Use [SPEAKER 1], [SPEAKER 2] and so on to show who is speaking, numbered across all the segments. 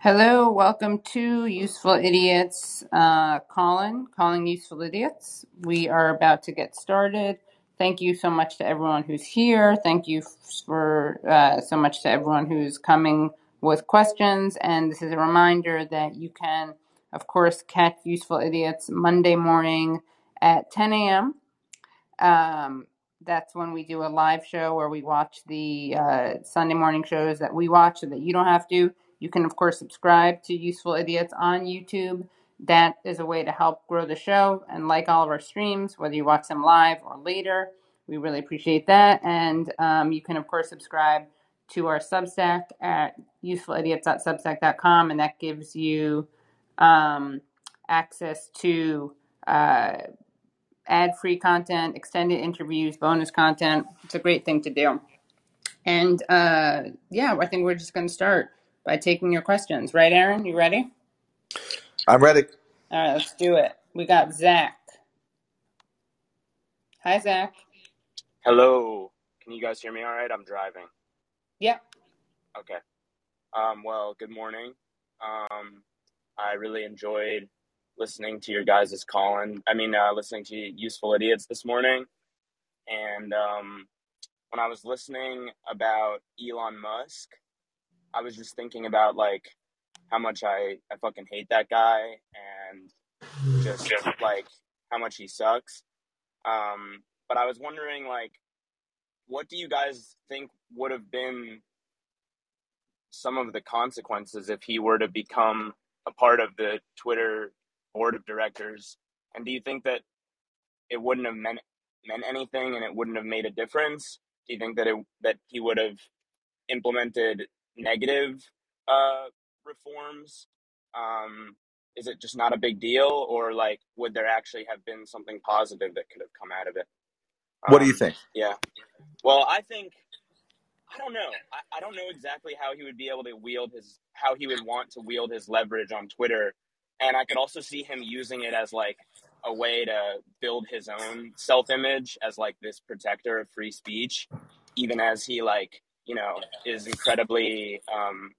[SPEAKER 1] Hello, welcome to Useful Idiots. Uh, Callin, calling Useful Idiots. We are about to get started. Thank you so much to everyone who's here. Thank you for uh, so much to everyone who's coming with questions. And this is a reminder that you can, of course, catch Useful Idiots Monday morning at 10 a.m. Um, that's when we do a live show where we watch the uh, Sunday morning shows that we watch so that you don't have to. You can, of course, subscribe to Useful Idiots on YouTube. That is a way to help grow the show and like all of our streams, whether you watch them live or later. We really appreciate that. And um, you can, of course, subscribe to our Substack at usefulidiots.substack.com, and that gives you um, access to. Uh, ad free content, extended interviews, bonus content. It's a great thing to do. And uh, yeah, I think we're just going to start by taking your questions. Right, Aaron? You ready?
[SPEAKER 2] I'm ready.
[SPEAKER 1] All right, let's do it. We got Zach. Hi, Zach.
[SPEAKER 3] Hello. Can you guys hear me all right? I'm driving.
[SPEAKER 1] Yep.
[SPEAKER 3] Okay. Um, well, good morning. Um, I really enjoyed listening to your guys' Callin. I mean, uh, listening to Useful Idiots this morning. And um, when I was listening about Elon Musk, I was just thinking about like how much I, I fucking hate that guy and just like how much he sucks. Um, but I was wondering like, what do you guys think would have been some of the consequences if he were to become a part of the Twitter board of directors? And do you think that it wouldn't have meant meant anything and it wouldn't have made a difference? Do you think that it that he would have implemented negative uh, reforms? Um, is it just not a big deal, or like would there actually have been something positive that could have come out of it?
[SPEAKER 2] What do you
[SPEAKER 3] Um,
[SPEAKER 2] think?
[SPEAKER 3] yeah. Well, I think I don't know. I, I don't know exactly how he would be able to wield his how he would want to wield his leverage on Twitter. And I could also see him using it as like a way to build his own self image as like this protector of free speech, even as he like, you know, is incredibly um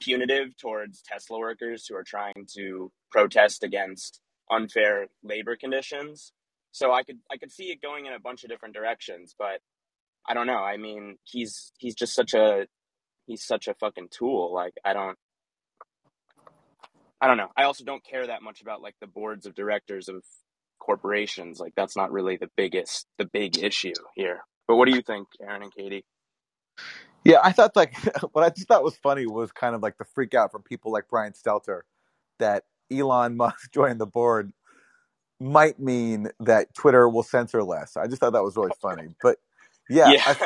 [SPEAKER 3] punitive towards Tesla workers who are trying to protest against unfair labor conditions. So I could I could see it going in a bunch of different directions, but I don't know. I mean, he's he's just such a he's such a fucking tool. Like I don't I don't know. I also don't care that much about like the boards of directors of corporations. Like that's not really the biggest the big issue here. But what do you think, Aaron and Katie?
[SPEAKER 2] Yeah, I thought like what I just thought was funny was kind of like the freak out from people like Brian Stelter that Elon Musk joining the board might mean that Twitter will censor less. I just thought that was really funny. But yeah,
[SPEAKER 3] Yeah.
[SPEAKER 2] as-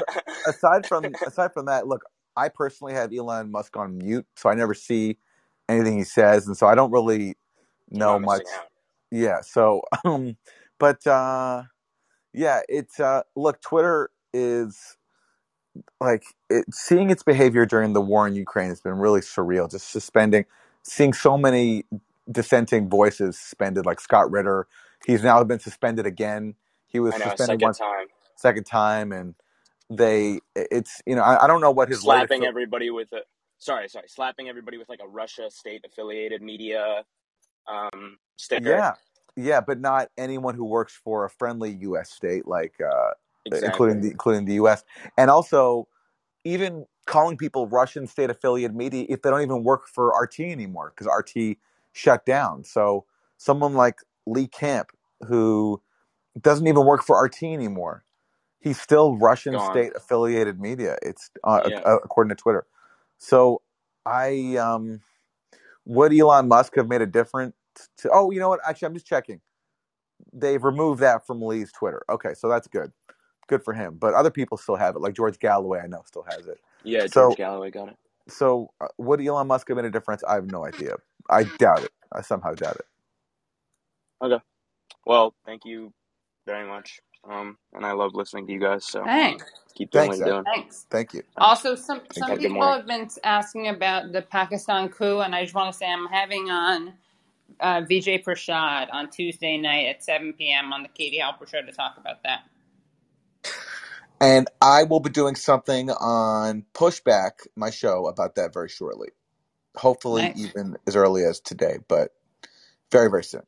[SPEAKER 2] aside from aside from that, look, I personally have Elon Musk on mute, so I never see anything he says, and so I don't really know much.
[SPEAKER 3] out.
[SPEAKER 2] Yeah, so um, but uh, yeah, it's uh, look, Twitter is like it, seeing its behavior during the war in Ukraine has been really surreal. Just suspending, seeing so many dissenting voices suspended, like Scott Ritter. He's now been suspended again. He was
[SPEAKER 3] know,
[SPEAKER 2] suspended
[SPEAKER 3] second
[SPEAKER 2] one
[SPEAKER 3] time.
[SPEAKER 2] second time, and they it's you know I, I don't know what his
[SPEAKER 3] Slapping everybody with a sorry, sorry, slapping everybody with like a Russia state affiliated media um sticker.
[SPEAKER 2] yeah yeah, but not anyone who works for a friendly U.S. state like uh,
[SPEAKER 3] Exactly.
[SPEAKER 2] including the including the U.S. and also even calling people Russian state affiliated media if they don't even work for RT anymore because RT shut down. So someone like Lee Camp who doesn't even work for RT anymore, he's still Russian
[SPEAKER 3] Gone.
[SPEAKER 2] state affiliated media. It's uh,
[SPEAKER 3] Yeah.
[SPEAKER 2] uh, according to Twitter. So I um, would Elon Musk have made a difference? To, oh, you know what? Actually, I'm just checking. They've removed that from Lee's Twitter. Okay, so that's good. Good for him. But other people still have it. Like George Galloway, I know still has it.
[SPEAKER 3] Yeah, George
[SPEAKER 2] So-
[SPEAKER 3] Galloway got it.
[SPEAKER 2] So uh, would Elon Musk have made a difference? I have no idea. I doubt it. I somehow doubt it. Okay.
[SPEAKER 3] Well, thank you very much. Um, and I love listening to you guys. So
[SPEAKER 1] Thanks.
[SPEAKER 3] keep doing
[SPEAKER 2] Thanks,
[SPEAKER 3] what you're doing.
[SPEAKER 1] Thanks.
[SPEAKER 2] Thank you.
[SPEAKER 1] Also, some
[SPEAKER 2] you.
[SPEAKER 1] some
[SPEAKER 3] Have
[SPEAKER 1] people have been asking about the Pakistan coup, and I just want to say I'm having on uh, Vijay Prashad on Tuesday night at 7 p.m. on the Katie Halper Show to talk about that.
[SPEAKER 2] And I will be doing something on Pushback, my show, about that very shortly. Hopefully,
[SPEAKER 1] Nice.
[SPEAKER 2] even as early as today, but very, very soon.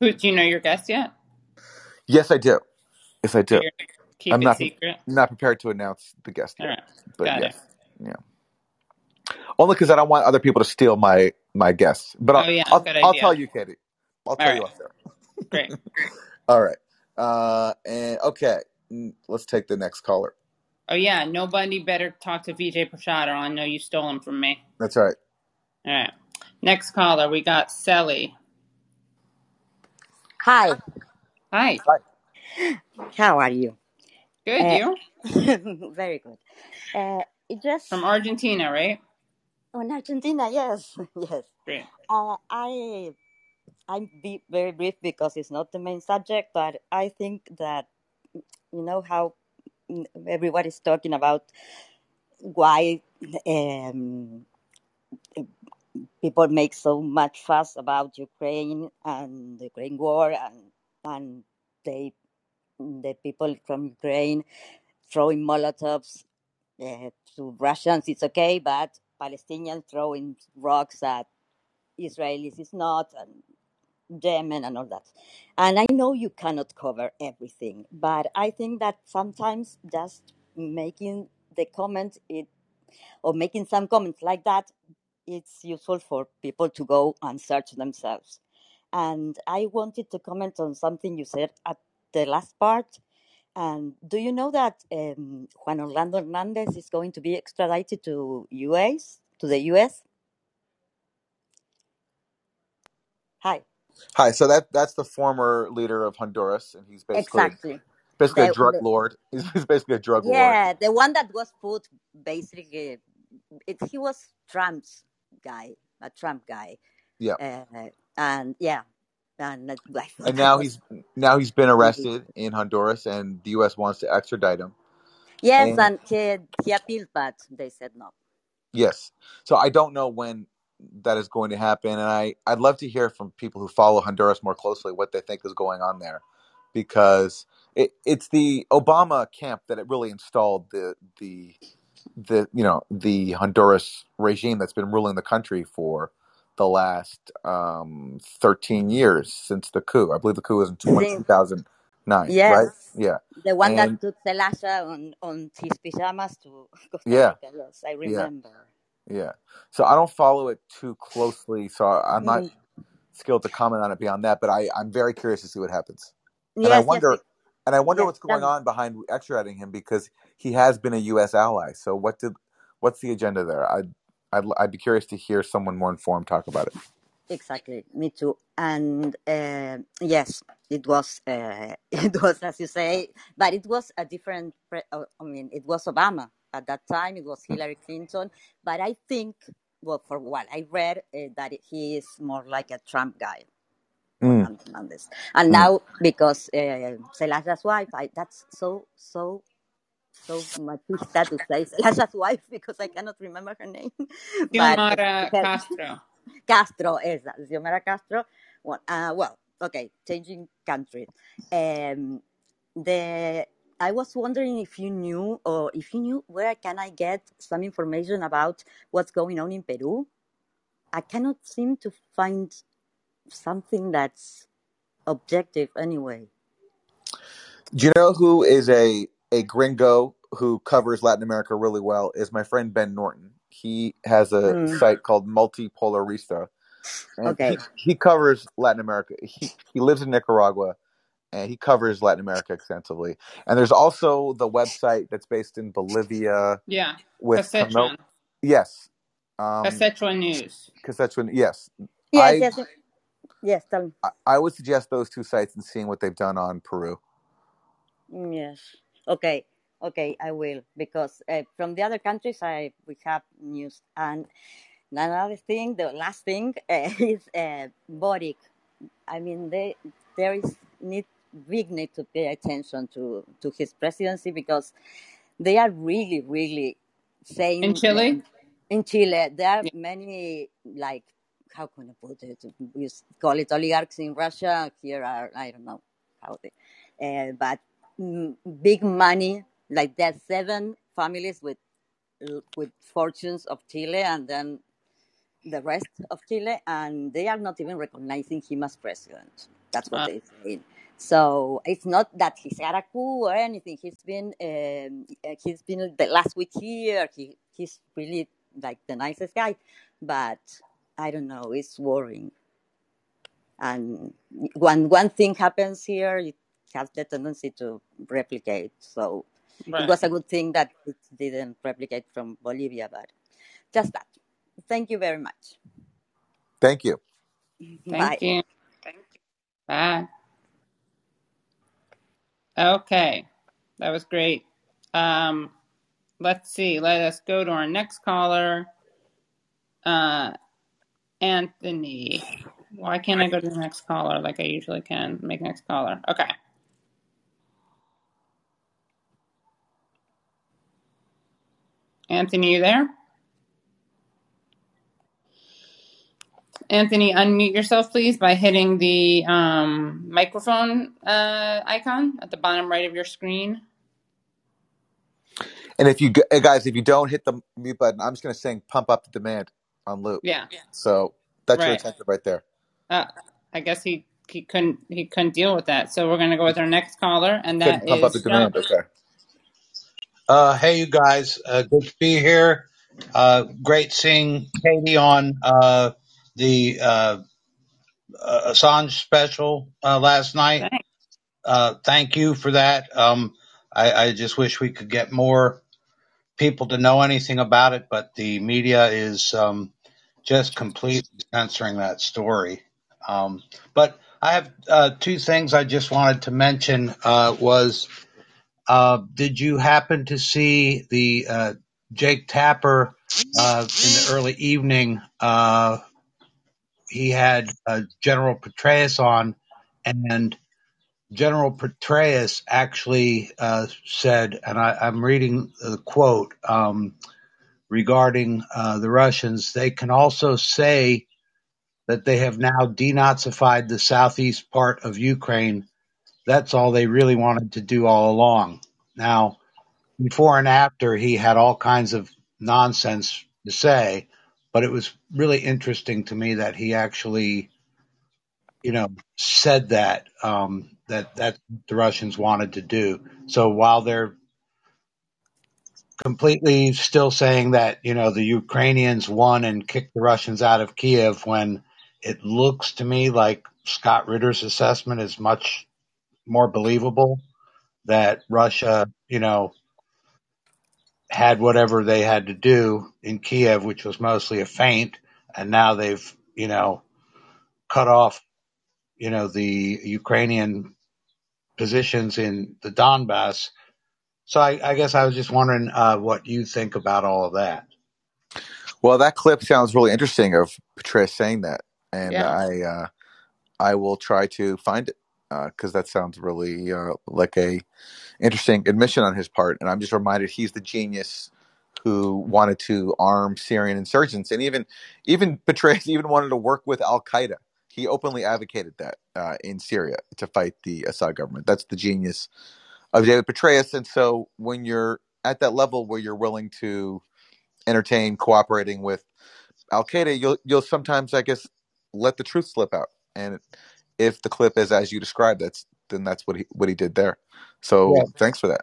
[SPEAKER 1] Who do you know your guest yet?
[SPEAKER 2] Yes, I do. Yes, I do.
[SPEAKER 1] You're gonna keep
[SPEAKER 2] I'm
[SPEAKER 1] it
[SPEAKER 2] not
[SPEAKER 1] secret.
[SPEAKER 2] not prepared to announce the guest
[SPEAKER 1] All
[SPEAKER 2] yet,
[SPEAKER 1] right.
[SPEAKER 2] but
[SPEAKER 1] Got
[SPEAKER 2] yes,
[SPEAKER 1] it.
[SPEAKER 2] yeah. Only because I don't want other people to steal my my guests. But I'll
[SPEAKER 1] Oh yeah,
[SPEAKER 2] I'll,
[SPEAKER 1] good
[SPEAKER 2] I'll
[SPEAKER 1] idea.
[SPEAKER 2] tell you, Katie. I'll
[SPEAKER 1] All
[SPEAKER 2] tell you
[SPEAKER 1] right.
[SPEAKER 2] off there.
[SPEAKER 1] Great.
[SPEAKER 2] All right. Uh, and okay, let's take the next caller.
[SPEAKER 1] Oh yeah, nobody better talk to Vijay Prashad or I know you stole him from me.
[SPEAKER 2] That's right.
[SPEAKER 1] All right. Next caller, we got Sally.
[SPEAKER 4] Hi,
[SPEAKER 1] Hi.
[SPEAKER 2] Hi.
[SPEAKER 4] how are you?
[SPEAKER 1] Good,
[SPEAKER 4] Uh,
[SPEAKER 1] you?
[SPEAKER 4] very good. Uh, it just
[SPEAKER 1] From Argentina, right?
[SPEAKER 4] on Argentina, yes, yes.
[SPEAKER 1] Great.
[SPEAKER 4] Uh, I I'm be very brief because it's not the main subject, but I think that you know how mm, everybody's talking about why um, people make so much fuss about Ukraine and the Ukraine war, and and they the people from Ukraine throwing Molotovs uh, to Russians, it's okay, but Palestinians throwing rocks at Israelis is not, and Yemen and all that. And I know you cannot cover everything, but I think that sometimes just making the comment it or making some comments like that, it's useful for people to go and search themselves. And I wanted to comment on something you said at the last part. And do you know that um, Juan Orlando Hernandez is going to be extradited to US to the US? Hi.
[SPEAKER 2] Hi. So that that's the former leader of Honduras, and he's basically
[SPEAKER 4] Exactly.
[SPEAKER 2] basically a
[SPEAKER 4] The,
[SPEAKER 2] drug
[SPEAKER 4] the
[SPEAKER 2] lord. He's, he's basically a drug lord.
[SPEAKER 4] yeah, the one that was put basically. It, he was Trump's guy, a Trump guy,
[SPEAKER 2] Yeah.
[SPEAKER 4] uh, and yeah, and I thought
[SPEAKER 2] And now
[SPEAKER 4] was
[SPEAKER 2] he's now he's been arrested in Honduras, and the U.S. wants to extradite him.
[SPEAKER 4] yes,
[SPEAKER 2] And
[SPEAKER 4] and he he appealed, but they said no.
[SPEAKER 2] yes, so I don't know when that is going to happen, and I I'd love to hear from people who follow Honduras more closely what they think is going on there, because it, it's the Obama camp that it really installed the the the you know the Honduras regime that's been ruling the country for the last um, 13 years since the coup. I believe the coup was in 20,
[SPEAKER 4] Since
[SPEAKER 2] 2009, right? Yeah.
[SPEAKER 4] the one
[SPEAKER 2] And
[SPEAKER 4] that took Zelaya on on his pajamas to Costa
[SPEAKER 2] yeah,
[SPEAKER 4] Yes, I remember.
[SPEAKER 2] yeah. So I don't follow it too closely, so I'm not skilled to comment on it beyond that, but I, I'm very curious to see what happens. And I
[SPEAKER 4] Yes, yes,
[SPEAKER 2] wonder and I wonder
[SPEAKER 4] yes.
[SPEAKER 2] what's going on behind extraditing him because he has been a U.S. ally. So what did what's the agenda there? I'd I'd, I'd be curious to hear someone more informed talk about it.
[SPEAKER 4] Exactly, me too. And uh, yes, it was uh, it was as you say, but it was a different. Pre- uh, I mean, it was Obama at that time. It was Hillary Clinton. But I think, well, for what I read, uh, that he is more like a Trump guy.
[SPEAKER 2] Mm,
[SPEAKER 4] Orlando Hernandez. And
[SPEAKER 2] mm.
[SPEAKER 4] now because uh, Zelaya's wife, I, that's so so so machista to say Zelaya's wife because I cannot remember her name, but uh,
[SPEAKER 1] Xiomara Castro.
[SPEAKER 4] Castro is that Xiomara Castro. Well, uh, well, okay, changing countries. Um, the I was wondering if you knew or if you knew where can I get some information about what's going on in Peru. I cannot seem to find something that's objective anyway.
[SPEAKER 2] Do you know who is a a gringo who covers Latin America really well? Is my friend Ben Norton. He has a
[SPEAKER 4] Mm,
[SPEAKER 2] site called Multipolarista,
[SPEAKER 4] okay.
[SPEAKER 2] he he covers Latin America. He he lives in Nicaragua, and he covers Latin America extensively. And there's also the website that's based in Bolivia
[SPEAKER 1] Yeah.
[SPEAKER 2] with Camil. Yes, um,
[SPEAKER 1] Kawsachun News.
[SPEAKER 2] because that's when yes,
[SPEAKER 4] Yes,
[SPEAKER 2] I
[SPEAKER 4] yes, yes. Tell me.
[SPEAKER 2] I I would suggest those two sites and seeing what they've done on Peru.
[SPEAKER 4] Mm, Yes. Okay. Okay, I will because uh, from the other countries I we have news and another thing, the last thing uh, is uh, Boric. I mean, they, there is need big need to pay attention to to his presidency because they are really really saying In
[SPEAKER 1] Chile?
[SPEAKER 4] um, in Chile there are
[SPEAKER 1] Yeah.
[SPEAKER 4] many like how can I put it? We call it oligarchs in Russia. Here are I don't know how they, uh, but mm, big money. Like there's seven families with with fortunes of Chile, and then the rest of Chile, and they are not even recognizing him as president. That's what
[SPEAKER 1] Uh,
[SPEAKER 4] they say. So it's not that he's had a coup or anything. He's been um, uh, he's been the last week here. He he's really like the nicest guy, but I don't know. It's worrying. And when one thing happens here, it has the tendency to replicate. So it was a good thing that it didn't replicate from Bolivia, but just that. Thank you very much.
[SPEAKER 2] Thank you.
[SPEAKER 4] Bye.
[SPEAKER 1] Thank you. Bye. Okay, that was great. Um, let's see. Let us go to our next caller, uh, Anthony. Why can't I go to the next caller like I usually can? Make next caller. Okay. Anthony, you there? Anthony, unmute yourself, please, by hitting the um, microphone uh, icon at the bottom right of your screen.
[SPEAKER 2] And if you g- guys, if you don't hit the mute button, I'm just going to sing "Pump Up the Demand" on loop.
[SPEAKER 1] Yeah,
[SPEAKER 2] So that's your
[SPEAKER 1] right.
[SPEAKER 2] incentive right there.
[SPEAKER 1] Uh, I guess he, he couldn't he couldn't deal with that. So we're gonna go with our next caller, and
[SPEAKER 2] Couldn't
[SPEAKER 1] that
[SPEAKER 2] pump up the
[SPEAKER 1] is John.
[SPEAKER 2] demand. Okay.
[SPEAKER 5] Uh, hey, you guys. Uh, good to be here. Uh, great seeing Katie on uh, the uh, uh, Assange special uh, last night. Uh, thank you for that. Um, I, I just wish we could get more people to know anything about it, but the media is um, just completely censoring that story. Um, but I have uh, two things I just wanted to mention. Uh, was uh, did you happen to see the uh, Jake Tapper uh, in the early evening? He had uh, General Petraeus on, and General Petraeus actually uh, said, and I, I'm reading the quote um, regarding uh, the Russians. They can also say that they have now denazified the southeast part of Ukraine. That's all they really wanted to do all along. Now, before and after, he had all kinds of nonsense to say, but it was really interesting to me that he actually, you know, said that um, that what the Russians wanted to do. So while they're completely still saying that you know the Ukrainians won and kicked the Russians out of Kiev, when it looks to me like Scott Ritter's assessment is much more believable that Russia, you know, had whatever they had to do in Kiev, which was mostly a feint, and now they've, you know, cut off, you know, the Ukrainian positions in the Donbass. So I, I guess I was just wondering uh, what you think about all of that.
[SPEAKER 2] Well, that clip sounds really interesting of Petraeus saying that, and
[SPEAKER 1] Yeah.
[SPEAKER 2] I uh, I will try to find it because that sounds really uh, like a interesting admission on his part. And I'm just reminded he's the genius who wanted to arm Syrian insurgents, and even even Petraeus even wanted to work with Al Qaeda. He openly advocated that uh, in Syria to fight the Assad government. That's the genius of David Petraeus. And so when you're at that level where you're willing to entertain cooperating with Al Qaeda, you'll you'll sometimes, I guess, let the truth slip out. And if the clip is as you described, that's then that's what he what he did there. So
[SPEAKER 5] Yeah,
[SPEAKER 2] thanks for that.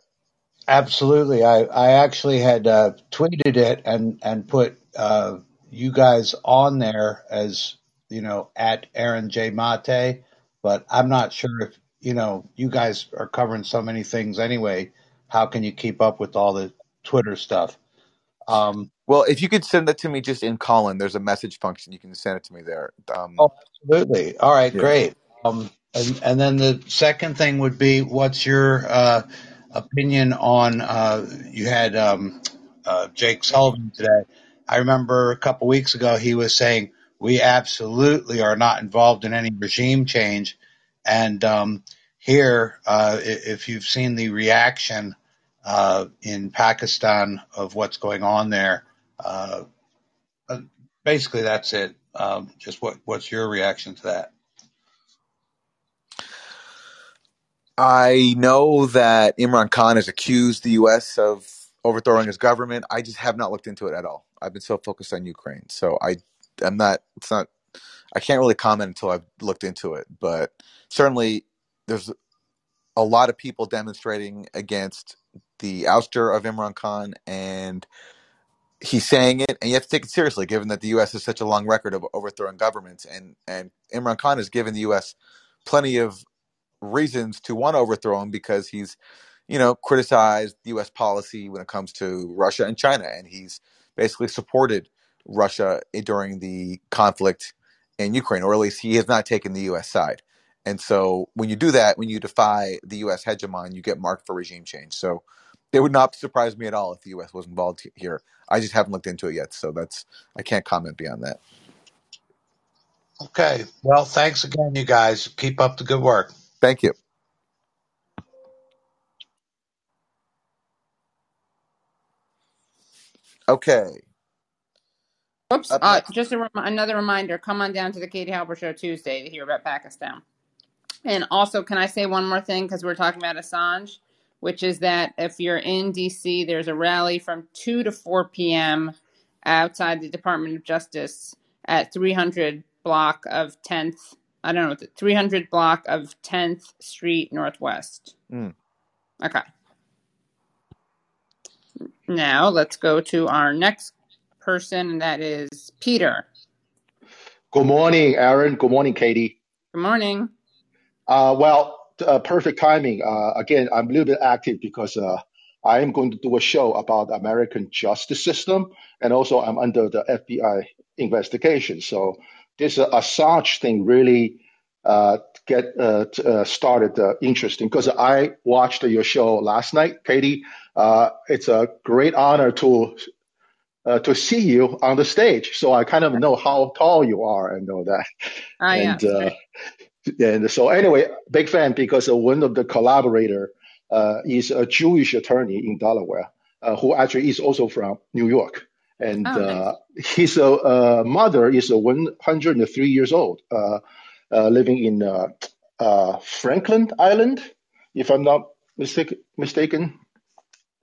[SPEAKER 5] absolutely. I, I actually had uh, tweeted it and and put uh, you guys on there as you know at Aaron J Mate, but I'm not sure if you know you guys are covering so many things anyway. How can you keep up with all the Twitter stuff? Um,
[SPEAKER 2] Well, if you could send that to me just in Callin, there's a message function. You can send it to me there. Um,
[SPEAKER 5] oh, absolutely. All right,
[SPEAKER 2] yeah.
[SPEAKER 5] great. Um, and, and then the second thing would be, what's your uh, opinion on? Uh, you had um, uh, Jake Sullivan today. I remember a couple weeks ago he was saying we absolutely are not involved in any regime change, and um, here, uh, if you've seen the reaction uh, in Pakistan of what's going on there, uh, basically that's it. Um, just what what's your reaction to that?
[SPEAKER 2] I know that Imran Khan has accused the U.S. of overthrowing his government. I just have not looked into it at all. I've been so focused on Ukraine, so I I'm not. It's not. I can't really comment until I've looked into it. But certainly, there's a lot of people demonstrating against the ouster of Imran Khan, and he's saying it, and you have to take it seriously, given that the U.S. has such a long record of overthrowing governments, and and Imran Khan has given the U.S. plenty of reasons to want to overthrow him because he's, you know, criticized U.S. policy when it comes to Russia and China, and he's basically supported Russia eh, during the conflict in Ukraine, or at least he has not taken the U.S. side. And so when you do that, when you defy the U.S. hegemon, you get marked for regime change. So it would not surprise me at all if the U.S. was involved here. I just haven't looked into it yet, so that's I can't comment beyond that.
[SPEAKER 5] Okay. Well, thanks again, you guys. Keep up the good work.
[SPEAKER 2] Thank you. Okay.
[SPEAKER 1] Oops.
[SPEAKER 2] Up
[SPEAKER 1] Uh,
[SPEAKER 2] next,
[SPEAKER 1] just a rem- another reminder come on down to the Katie Halper Show Tuesday to hear about Pakistan. And also, can I say one more thing? Because we're talking about Assange, which is that if you're in DC, there's a rally from 2 to 4 p.m. outside the Department of Justice at 300 block of 10th, I don't know, the 300 block of 10th Street Northwest.
[SPEAKER 2] Mm.
[SPEAKER 1] Okay. Now let's go to our next person, and that is Peter.
[SPEAKER 6] Good morning, Aaron. Good morning, Katie.
[SPEAKER 1] Good morning.
[SPEAKER 6] Uh, well, uh, perfect timing. Uh, again, I'm a little bit active because uh, I am going to do a show about American justice system, and also I'm under the FBI investigation. So this Assange thing really uh, get uh, uh, started uh, interesting because I watched your show last night, Katie. Uh, it's a great honor to uh, to see you on the stage. So I kind of know how tall you are and know that.
[SPEAKER 1] Ah,
[SPEAKER 6] And uh, and so anyway, big fan because one of the collaborator uh, is a Jewish attorney in Delaware uh, who actually is also from New York. And
[SPEAKER 1] Oh, nice.
[SPEAKER 6] uh, his uh, uh, mother is uh, 103 years old, uh, uh, living in uh, uh, Franklin Island, if I'm not mistake, mistaken,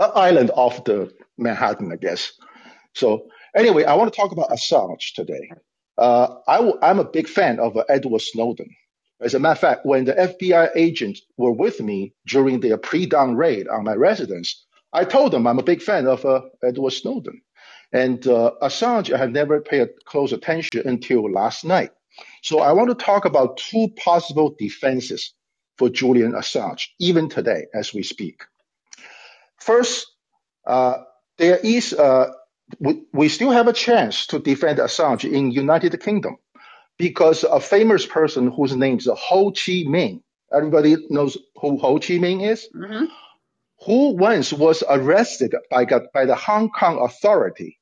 [SPEAKER 6] uh, island off the Manhattan, I guess. So anyway, I want to talk about Assange today. Uh, I w- I'm a big fan of uh, Edward Snowden. As a matter of fact, when the FBI agents were with me during their pre-dawn raid on my residence, I told them I'm a big fan of uh, Edward Snowden. And uh, Assange, I had never paid close attention until last night. So I want to talk about two possible defenses for Julian Assange, even today as we speak. First, uh, there is uh, we, we still have a chance to defend Assange in United Kingdom because a famous person whose name is Ho Chi Minh. Everybody knows who Ho Chi Minh is.
[SPEAKER 1] hmm
[SPEAKER 6] Who once was arrested by by the Hong Kong authority.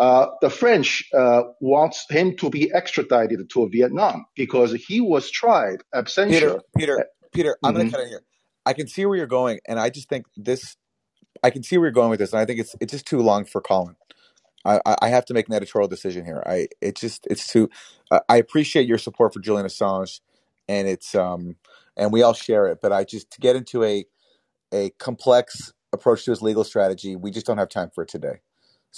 [SPEAKER 6] Uh, the French uh, wants him to be extradited to Vietnam because he was tried ab
[SPEAKER 2] Peter. Peter, Peter, I'm going to cut in here. I can see where you're going, and I just think this. I can see where you're going with this, and I think it's it's just too long for Callin. I, I have to make an editorial decision here. I it's just it's too. Uh, I appreciate your support for Julian Assange, and it's um and we all share it. But I just to get into a a complex approach to his legal strategy, we just don't have time for it today.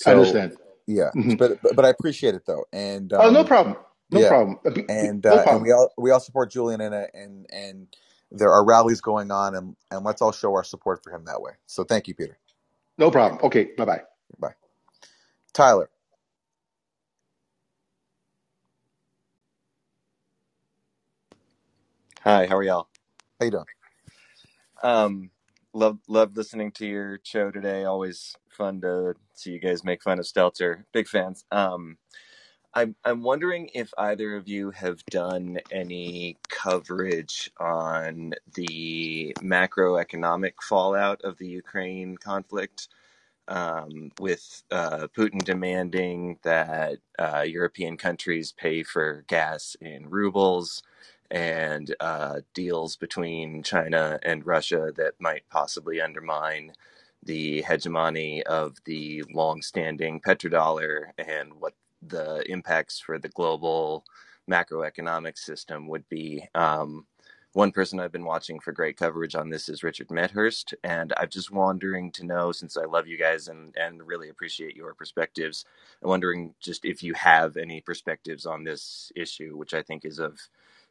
[SPEAKER 6] I understand.
[SPEAKER 2] Yeah,
[SPEAKER 6] Mhm.
[SPEAKER 2] but but, but I appreciate it though, and
[SPEAKER 6] Oh, no
[SPEAKER 2] um
[SPEAKER 6] problem. No
[SPEAKER 2] yeah,
[SPEAKER 6] problem. Uh, be- be-
[SPEAKER 2] and
[SPEAKER 6] No
[SPEAKER 2] uh, and we all we all support Julian in it, and and there are rallies going on, and and let's all show our support for him that way. So thank you, Peter.
[SPEAKER 6] No problem. Okay. Bye bye.
[SPEAKER 2] Bye, Tyler.
[SPEAKER 7] Hi, how are y'all?
[SPEAKER 2] How you doing?
[SPEAKER 7] Um, love love listening to your show today. Always fun to see you guys make fun of Stelter. Big fans. Um, I'm I'm wondering if either of you have done any coverage on the macroeconomic fallout of the Ukraine conflict, um, with uh, Putin demanding that uh, European countries pay for gas in rubles, and uh, deals between China and Russia that might possibly undermine the hegemony of the long-standing petrodollar and what the impacts for the global macroeconomic system would be. Um, one person I've been watching for great coverage on this is Richard Medhurst, and I'm just wondering to know, since I love you guys and and really appreciate your perspectives, I'm wondering just if you have any perspectives on this issue, which I think is of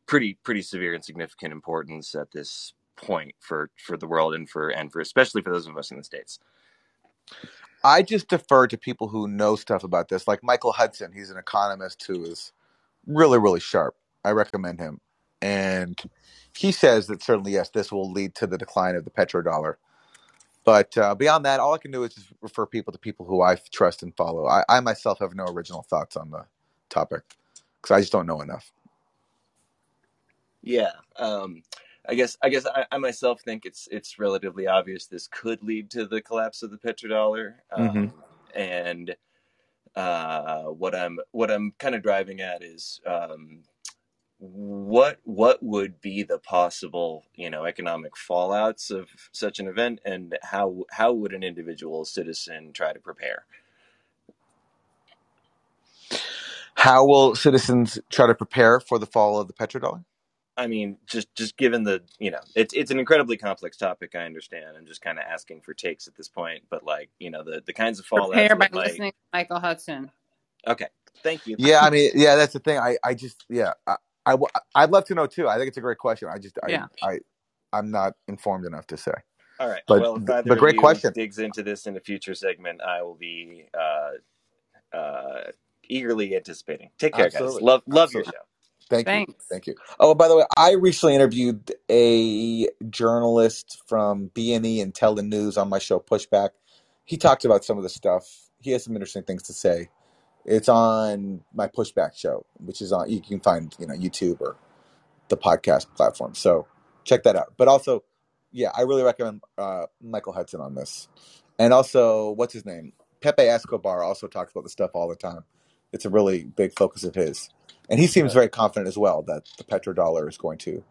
[SPEAKER 7] pretty pretty severe and significant importance at this point for for the world and for and for especially for those of us in the states.
[SPEAKER 2] I just defer to people who know stuff about this, like Michael Hudson. He's an economist who is really, really sharp. I recommend him. And he says that certainly, yes, this will lead to the decline of the petrodollar. But uh, beyond that, all I can do is just refer people to people who I trust and follow. I, I myself have no original thoughts on the topic because I just don't know enough.
[SPEAKER 7] Yeah, um, I guess I guess I, I, myself think it's it's relatively obvious this could lead to the collapse of the petrodollar, um, mm-hmm. and uh, what I'm what I'm kind of driving at is um, what what would be the possible you know economic fallouts of such an event, and how how would an individual citizen try to prepare?
[SPEAKER 2] How will citizens try to prepare for the fall of the petrodollar?
[SPEAKER 7] I mean, just just given the you know, it's it's an incredibly complex topic. I understand. I'm just kind of asking for takes at this point, but like you know, the the kinds of fallout.
[SPEAKER 1] Prepare by listening to Michael Hudson.
[SPEAKER 7] Okay, thank you.
[SPEAKER 2] Yeah, I mean, yeah, that's the thing. I I just yeah, I, I I'd love to know too. I think it's a great question. I just I yeah. I I'm not informed enough to say.
[SPEAKER 7] All right. But, well, if either but great question. digs into this in a future segment, I will be uh, uh, eagerly anticipating. Take care, Absolutely. guys. Love love Absolutely. your show.
[SPEAKER 2] Thank Thanks. you. Thank you. Oh, by the way, I recently interviewed a journalist from BNE IntelliNews on my show Pushback. He talked about some of the stuff. He has some interesting things to say. It's on my Pushback show, which is on you can find, you know, YouTube or the podcast platform. So, check that out. But also, yeah, I really recommend uh, Michael Hudson on this. And also, what's his name? Pepe Escobar also talks about the stuff all the time. It's a really big focus of his and he seems very confident as well that the petrodollar is going to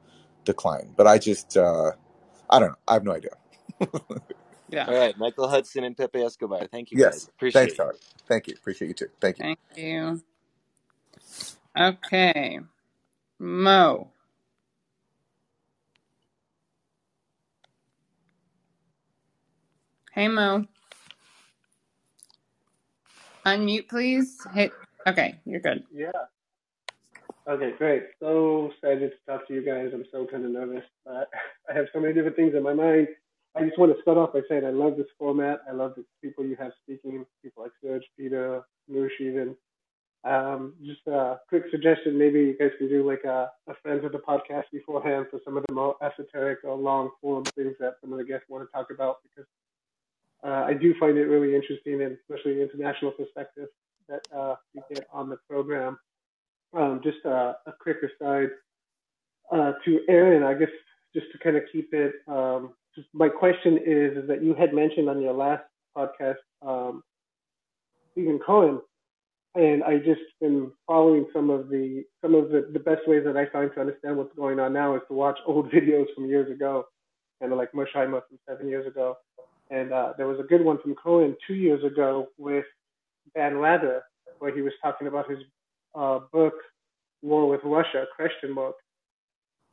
[SPEAKER 2] decline. But I just, uh, I don't know. I have no idea.
[SPEAKER 7] yeah. All right, Michael Hudson and Pepe Escobar. Thank you. Yes. Guys. Appreciate
[SPEAKER 2] Thanks, Howard. Thank you. Appreciate you too. Thank you.
[SPEAKER 1] Thank you. Okay, Mo. Hey Mo. Unmute, please. Hit. Okay, you're good.
[SPEAKER 8] Yeah. Okay, great. So excited to talk to you guys. I'm so kind of nervous, but I have so many different things in my mind. I just want to start off by saying I love this format. I love the people you have speaking, people like Serge, Peter, Noosh even. Um, just a quick suggestion, maybe you guys can do like a, a friends of the podcast beforehand for some of the more esoteric or long form things that some of the guests want to talk about because uh, I do find it really interesting and especially the international perspective that uh, you get on the program. Um, just a, a quick aside uh, to Aaron, I guess just to kind of keep it. Um, just my question is, is that you had mentioned on your last podcast um, Stephen Cohen, and I just been following some of the some of the, the best ways that I find to understand what's going on now is to watch old videos from years ago, kind of like Mearsheimer from seven years ago. And uh, there was a good one from Cohen two years ago with Dan Rather, where he was talking about his uh, book, War with Russia, question mark.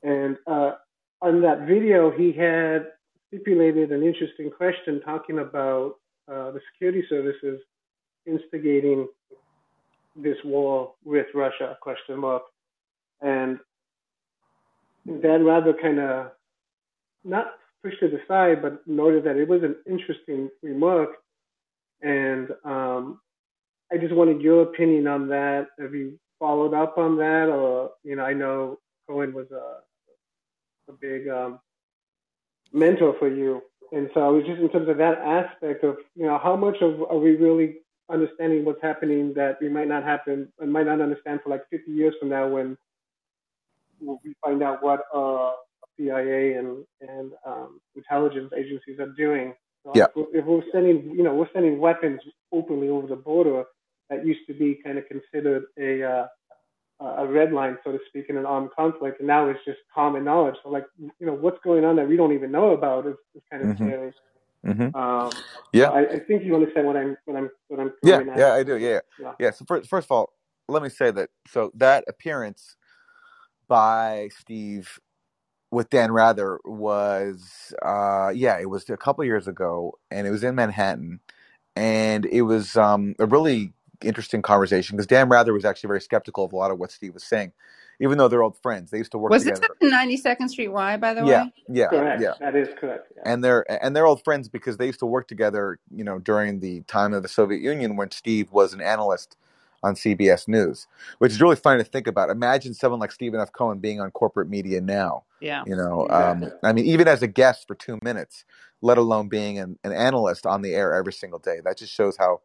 [SPEAKER 8] And uh, on that video, he had stipulated an interesting question talking about uh, the security services instigating this war with Russia, question mark. And Dan Rather kind of not pushed it aside, but noted that it was an interesting remark. And um, I just wanted your opinion on that. Have you followed up on that, or you know, I know Cohen was a a big um, mentor for you, and so I was just in terms of that aspect of you know how much of are we really understanding what's happening that we might not happen and might not understand for like 50 years from now when we find out what uh, CIA and and um, intelligence agencies are doing. So
[SPEAKER 2] yeah.
[SPEAKER 8] If, if we're sending, you know, we're sending weapons openly over the border, that used to be kind of considered a uh, a red line, so to speak, in an armed conflict, and now it's just common knowledge. So, like, you know, what's going on that we don't even know about is, is kind of mm-hmm. scary.
[SPEAKER 2] Mm-hmm.
[SPEAKER 8] Um,
[SPEAKER 2] yeah,
[SPEAKER 8] I, I, think you understand what I'm what I'm what I'm.
[SPEAKER 2] Yeah, at. yeah, I do. Yeah, yeah. yeah. So first, first of all, let me say that so that appearance by Steve with Dan Rather was uh, yeah, it was a couple years ago, and it was in Manhattan, and it was um, a really interesting conversation because Dan Rather was actually very skeptical of a lot of what Steve was saying, even though they're old friends. They used to work
[SPEAKER 1] Was this
[SPEAKER 2] together.
[SPEAKER 1] at 92nd Street Y, by the
[SPEAKER 2] Yeah,
[SPEAKER 1] way?
[SPEAKER 2] yeah,
[SPEAKER 8] Correct.
[SPEAKER 2] yeah.
[SPEAKER 8] That is correct. Yeah.
[SPEAKER 2] And they're and they're old friends because they used to work together, you know, during the time of the Soviet Union when Steve was an analyst on CBS News, which is really funny to think about. Imagine someone like Stephen F. Cohen being on corporate media now.
[SPEAKER 1] Yeah.
[SPEAKER 2] You know, um, I mean, even as a guest for two minutes, let alone being an, an analyst on the air every single day. That just shows how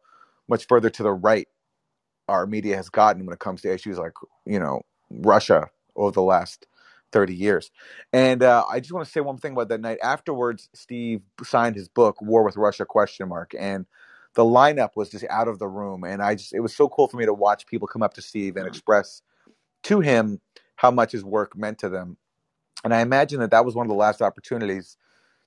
[SPEAKER 2] much further to the right our media has gotten when it comes to issues like you know Russia over the last 30 years. And uh, I just want to say one thing about that night. Afterwards, Steve signed his book, War with Russia question mark, and the lineup was just out of the room. And I just it was so cool for me to watch people come up to Steve and express to him how much his work meant to them. And I imagine that that was one of the last opportunities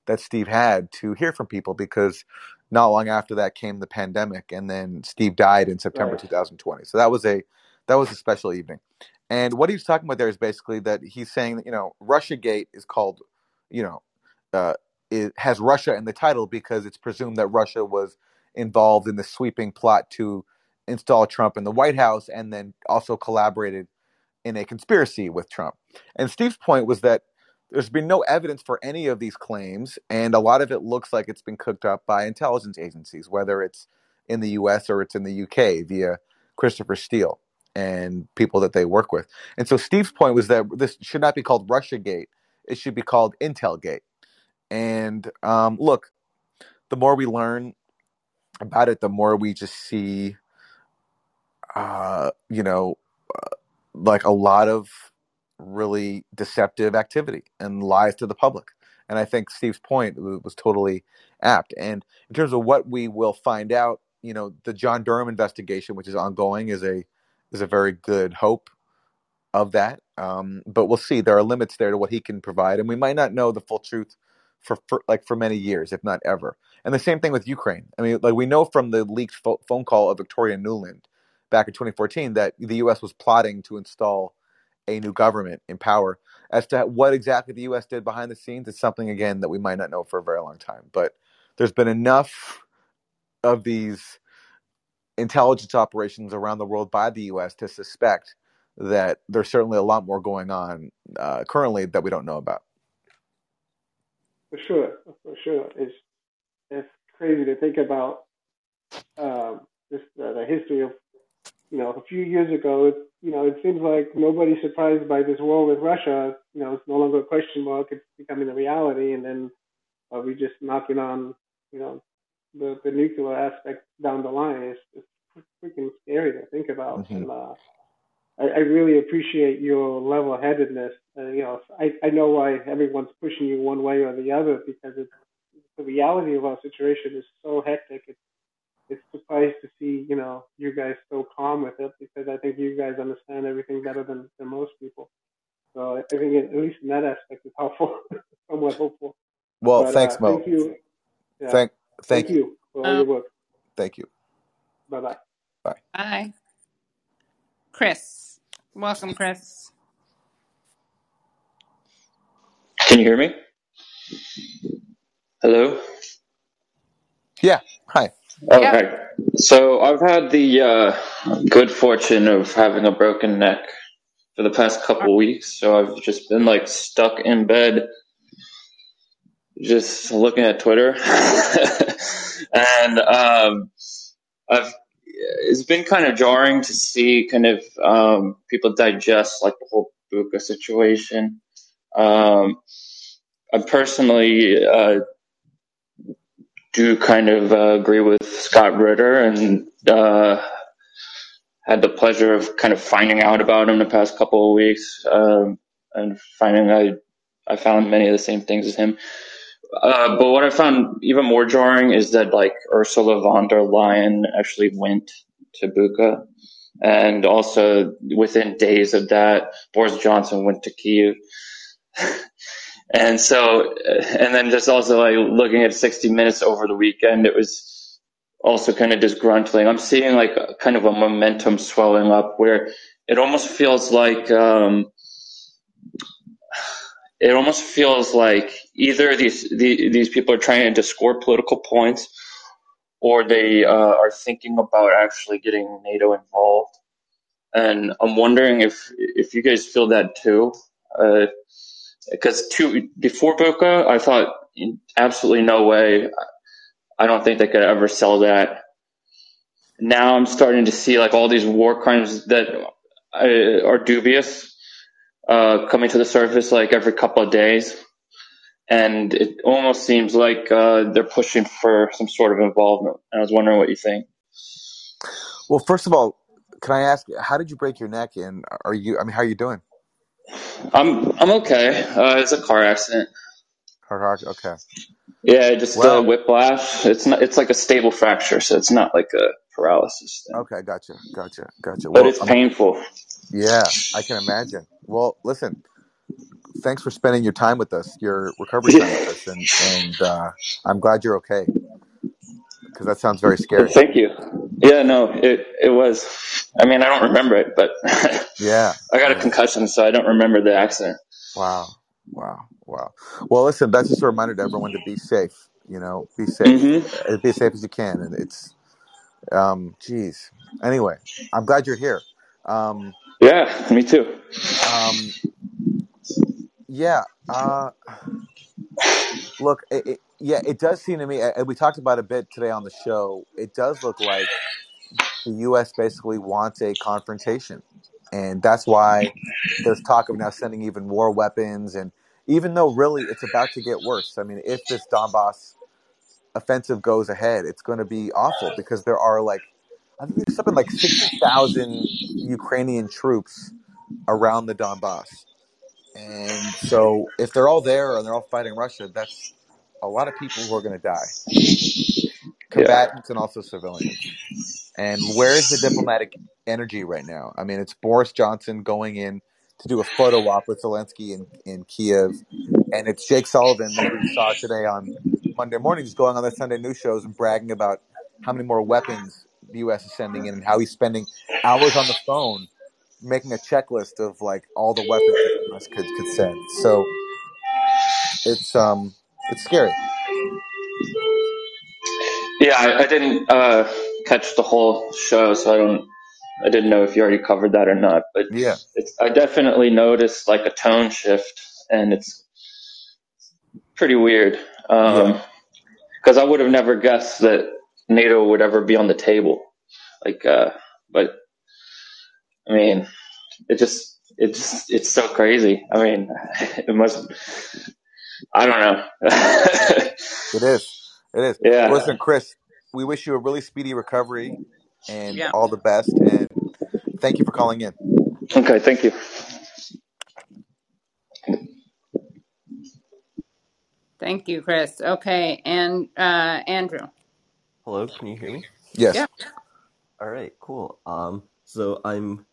[SPEAKER 2] that Steve had to hear from people because not long after that came the pandemic and then Steve died in September
[SPEAKER 8] Right.
[SPEAKER 2] 2020. So that was a that was a special evening. And what he was talking about there is basically that he's saying that you know Russia Gate is called you know uh, it has Russia in the title because it's presumed that Russia was involved in the sweeping plot to install Trump in the White House and then also collaborated in a conspiracy with Trump. And Steve's point was that there's been no evidence for any of these claims, and a lot of it looks like it's been cooked up by intelligence agencies, whether it's in the US or it's in the UK via Christopher Steele and people that they work with. And so Steve's point was that this should not be called Russia Gate, it should be called Intel Gate. And um, look, the more we learn about it, the more we just see, uh, you know, uh, like a lot of really deceptive activity and lies to the public. And I think Steve's point was totally apt. And in terms of what we will find out, you know, the John Durham investigation, which is ongoing, is a is a very good hope of that. Um, but we'll see. There are limits there to what he can provide, and we might not know the full truth for, for like for many years, if not ever. And the same thing with Ukraine. I mean, like we know from the leaked pho- phone call of Victoria Nuland back in 2014 that the U.S. was plotting to install a new government in power. As to what exactly the U.S. did behind the scenes, it's something again that we might not know for a very long time. But there's been enough of these intelligence operations around the world by the U.S. to suspect that there's certainly a lot more going on uh, currently that we don't know about.
[SPEAKER 8] For sure, for sure. It's it's crazy to think about um, uh, the history of you know a few years ago. It, you know, it seems like nobody's surprised by this war with Russia. You know, it's no longer a question mark; it's becoming a reality. And then are we just knocking on you know the the nuclear aspect down the line? It's, it's freaking scary to think about.
[SPEAKER 2] Mhm.
[SPEAKER 8] And uh, I, I really appreciate your level headedness. Uh, you know, I, I know why everyone's pushing you one way or the other because it's the reality of our situation is so hectic. It's it's surprised to see you know you guys so calm with it because I think you guys understand everything better than, than most people. So I think it, at least in that aspect it's helpful, somewhat hopeful.
[SPEAKER 2] Well,
[SPEAKER 8] but
[SPEAKER 2] thanks,
[SPEAKER 8] uh,
[SPEAKER 2] Mo.
[SPEAKER 8] thank you. Yeah,
[SPEAKER 2] Thank,
[SPEAKER 8] thank
[SPEAKER 2] thank you,
[SPEAKER 8] you for all your
[SPEAKER 1] Um,
[SPEAKER 8] work.
[SPEAKER 2] thank you.
[SPEAKER 8] Bye bye.
[SPEAKER 2] Bye.
[SPEAKER 1] Bye. Chris. Welcome, Chris.
[SPEAKER 9] Can you hear me? Hello?
[SPEAKER 2] Yeah. Hi.
[SPEAKER 1] Yeah.
[SPEAKER 9] Okay. So I've had the uh, good fortune of having a broken neck for the past couple weeks. So I've just been like stuck in bed, just looking at Twitter. and um, I've it's been kind of jarring to see kind of um, people digest like the whole Bucha situation. Um, I personally uh, do kind of uh, agree with Scott Ritter and uh, had the pleasure of kind of finding out about him the past couple of weeks um, and finding I I found many of the same things as him. Uh, but what I found even more jarring is that like Ursula von der Leyen actually went to Bucha, and also within days of that, Boris Johnson went to Kiev. And so, and then just also like looking at 60 Minutes over the weekend, it was also kind of disgruntling. I'm seeing like kind of a momentum swelling up where it almost feels like, um, it almost feels like either these the, these people are trying to score political points, or they uh, are thinking about actually getting NATO involved. And I'm wondering if if you guys feel that too, because two before Bucha, I thought absolutely no way. I don't think they could ever sell that. Now I'm starting to see like all these war crimes that uh, are dubious uh, coming to the surface like every couple of days. And it almost seems like uh, they're pushing for some sort of involvement. I was wondering what you think.
[SPEAKER 2] Well, first of all, can I ask, how did you break your neck? And are you? I mean, how are you doing?
[SPEAKER 9] I'm I'm okay. Uh, it's a car accident.
[SPEAKER 2] Car accident. Okay.
[SPEAKER 9] Yeah, just
[SPEAKER 2] Well-
[SPEAKER 9] a whiplash. It's not. It's like a stable fracture, so it's not like a paralysis thing.
[SPEAKER 2] Okay, gotcha, gotcha, gotcha.
[SPEAKER 9] But
[SPEAKER 2] Well,
[SPEAKER 9] it's
[SPEAKER 2] I'm-
[SPEAKER 9] painful.
[SPEAKER 2] Yeah, I can imagine. Well, listen, thanks for spending your time with us, your recovery time with us, and and uh, I'm glad you're okay because that sounds very scary.
[SPEAKER 9] Thank you. Yeah, no, it it was. I mean, I don't remember it, but
[SPEAKER 2] Yeah.
[SPEAKER 9] I got a concussion, so I don't remember the accident.
[SPEAKER 2] Wow, wow, wow. Well, listen, that's just a reminder to everyone to be safe. You know, be safe,
[SPEAKER 9] hmm
[SPEAKER 2] Uh, be as safe as you can, and it's, um, geez. Anyway, I'm glad you're here. Um,
[SPEAKER 9] Yeah, me too.
[SPEAKER 2] um, yeah. Uh, look, it, it, yeah, it does seem to me, and we talked about it a bit today on the show. It does look like the U.S. basically wants a confrontation, and that's why there's talk of now sending even more weapons. And even though really it's about to get worse, I mean, if this Donbass offensive goes ahead, it's going to be awful because there are like I think there's something like sixty thousand Ukrainian troops around the Donbass, and so if they're all there and they're all fighting Russia, that's a lot of people who are going to die, combatants and also civilians. And where is the diplomatic energy right now? I mean, it's Boris Johnson going in to do a photo op with Zelensky in, in Kiev, and it's Jake Sullivan that we saw today on Monday mornings going on the Sunday news shows and bragging about how many more weapons the U.S. is sending in and how he's spending hours on the phone making a checklist of like all the weapons that the U.S. could could send. So it's um it's scary.
[SPEAKER 9] Yeah, I, I didn't uh, catch the whole show, so I don't. I didn't know if you already covered that or not, but
[SPEAKER 2] Yeah,
[SPEAKER 9] it's. I definitely noticed like a tone shift, and it's pretty weird. Um,
[SPEAKER 2] Yeah.
[SPEAKER 9] because I would have never guessed that NATO would ever be on the table. Like, uh, but I mean, it just, it's, it's so crazy. I mean, it must, I don't know.
[SPEAKER 2] it is. It is.
[SPEAKER 9] yeah.
[SPEAKER 2] Listen, Chris, we wish you a really speedy recovery and
[SPEAKER 1] Yeah.
[SPEAKER 2] all the best. And thank you for calling in.
[SPEAKER 9] Okay. Thank you.
[SPEAKER 1] Thank you, Chris. Okay, and uh, Andrew.
[SPEAKER 10] Hello, can you hear me?
[SPEAKER 2] Yes.
[SPEAKER 1] Yeah.
[SPEAKER 10] All right, cool. Um, so I'm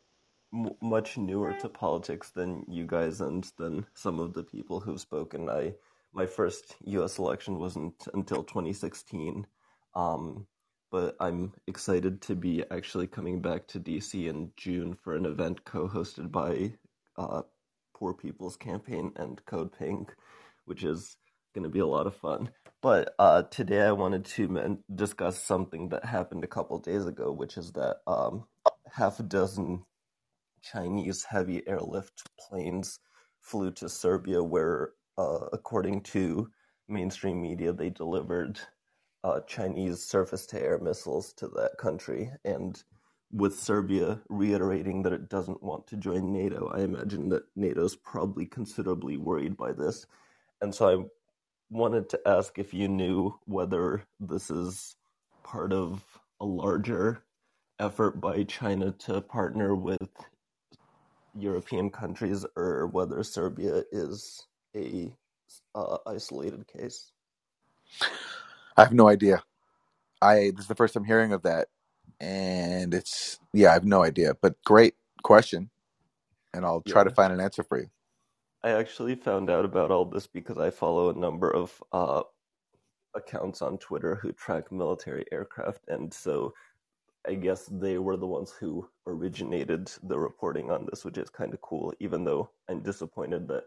[SPEAKER 10] m- much newer to politics than you guys and than some of the people who've spoken. I my first U.S. election wasn't until 2016, um, but I'm excited to be actually coming back to DC in June for an event co-hosted by uh, Poor People's Campaign and Code Pink, which is going to be a lot of fun. But uh, today I wanted to men- discuss something that happened a couple days ago, which is that um, half a dozen Chinese heavy airlift planes flew to Serbia, where, uh, according to mainstream media, they delivered uh, Chinese surface to air missiles to that country. And with Serbia reiterating that it doesn't want to join NATO, I imagine that NATO's probably considerably worried by this. And so I wanted to ask if you knew whether this is part of a larger effort by China to partner with European countries or whether Serbia is a uh, isolated case.
[SPEAKER 2] I have no idea. I this is the first I'm hearing of that, and it's yeah, I have no idea. But great question, and I'll try to find an answer for you.
[SPEAKER 10] I actually found out about all this because I follow a number of uh, accounts on Twitter who track military aircraft, and so I guess they were the ones who originated the reporting on this, which is kind of cool. Even though I'm disappointed that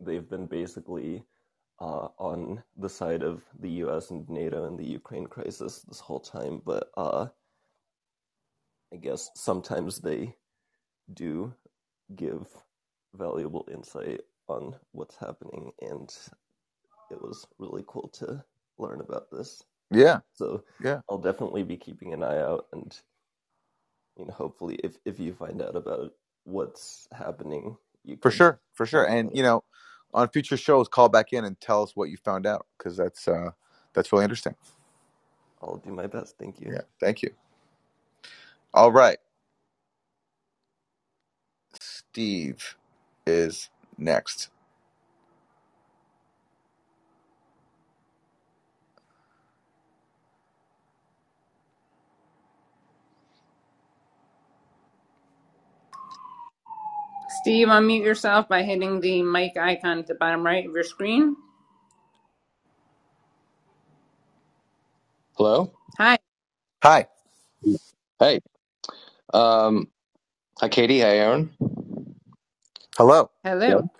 [SPEAKER 10] they've been basically uh, on the side of the U.S. and NATO and the Ukraine crisis this whole time, but uh, I guess sometimes they do give valuable insight on what's happening, and it was really cool to learn about this.
[SPEAKER 2] Yeah,
[SPEAKER 10] So
[SPEAKER 2] yeah,
[SPEAKER 10] I'll definitely be keeping an eye out, and you know, hopefully, if if you find out about what's happening, you
[SPEAKER 2] for sure, for sure. And you know, on future shows, call back in and tell us what you found out because that's uh, that's really interesting.
[SPEAKER 10] I'll do my best. Thank you.
[SPEAKER 2] Yeah, thank you. All right, Steve is next.
[SPEAKER 1] Steve, unmute yourself by hitting the mic icon at the bottom right of your screen.
[SPEAKER 11] Hello.
[SPEAKER 1] Hi.
[SPEAKER 2] Hi.
[SPEAKER 11] Hey. Um. Hi, Katie. Hi, Aaron.
[SPEAKER 2] Hello.
[SPEAKER 11] Hello.
[SPEAKER 1] Hello.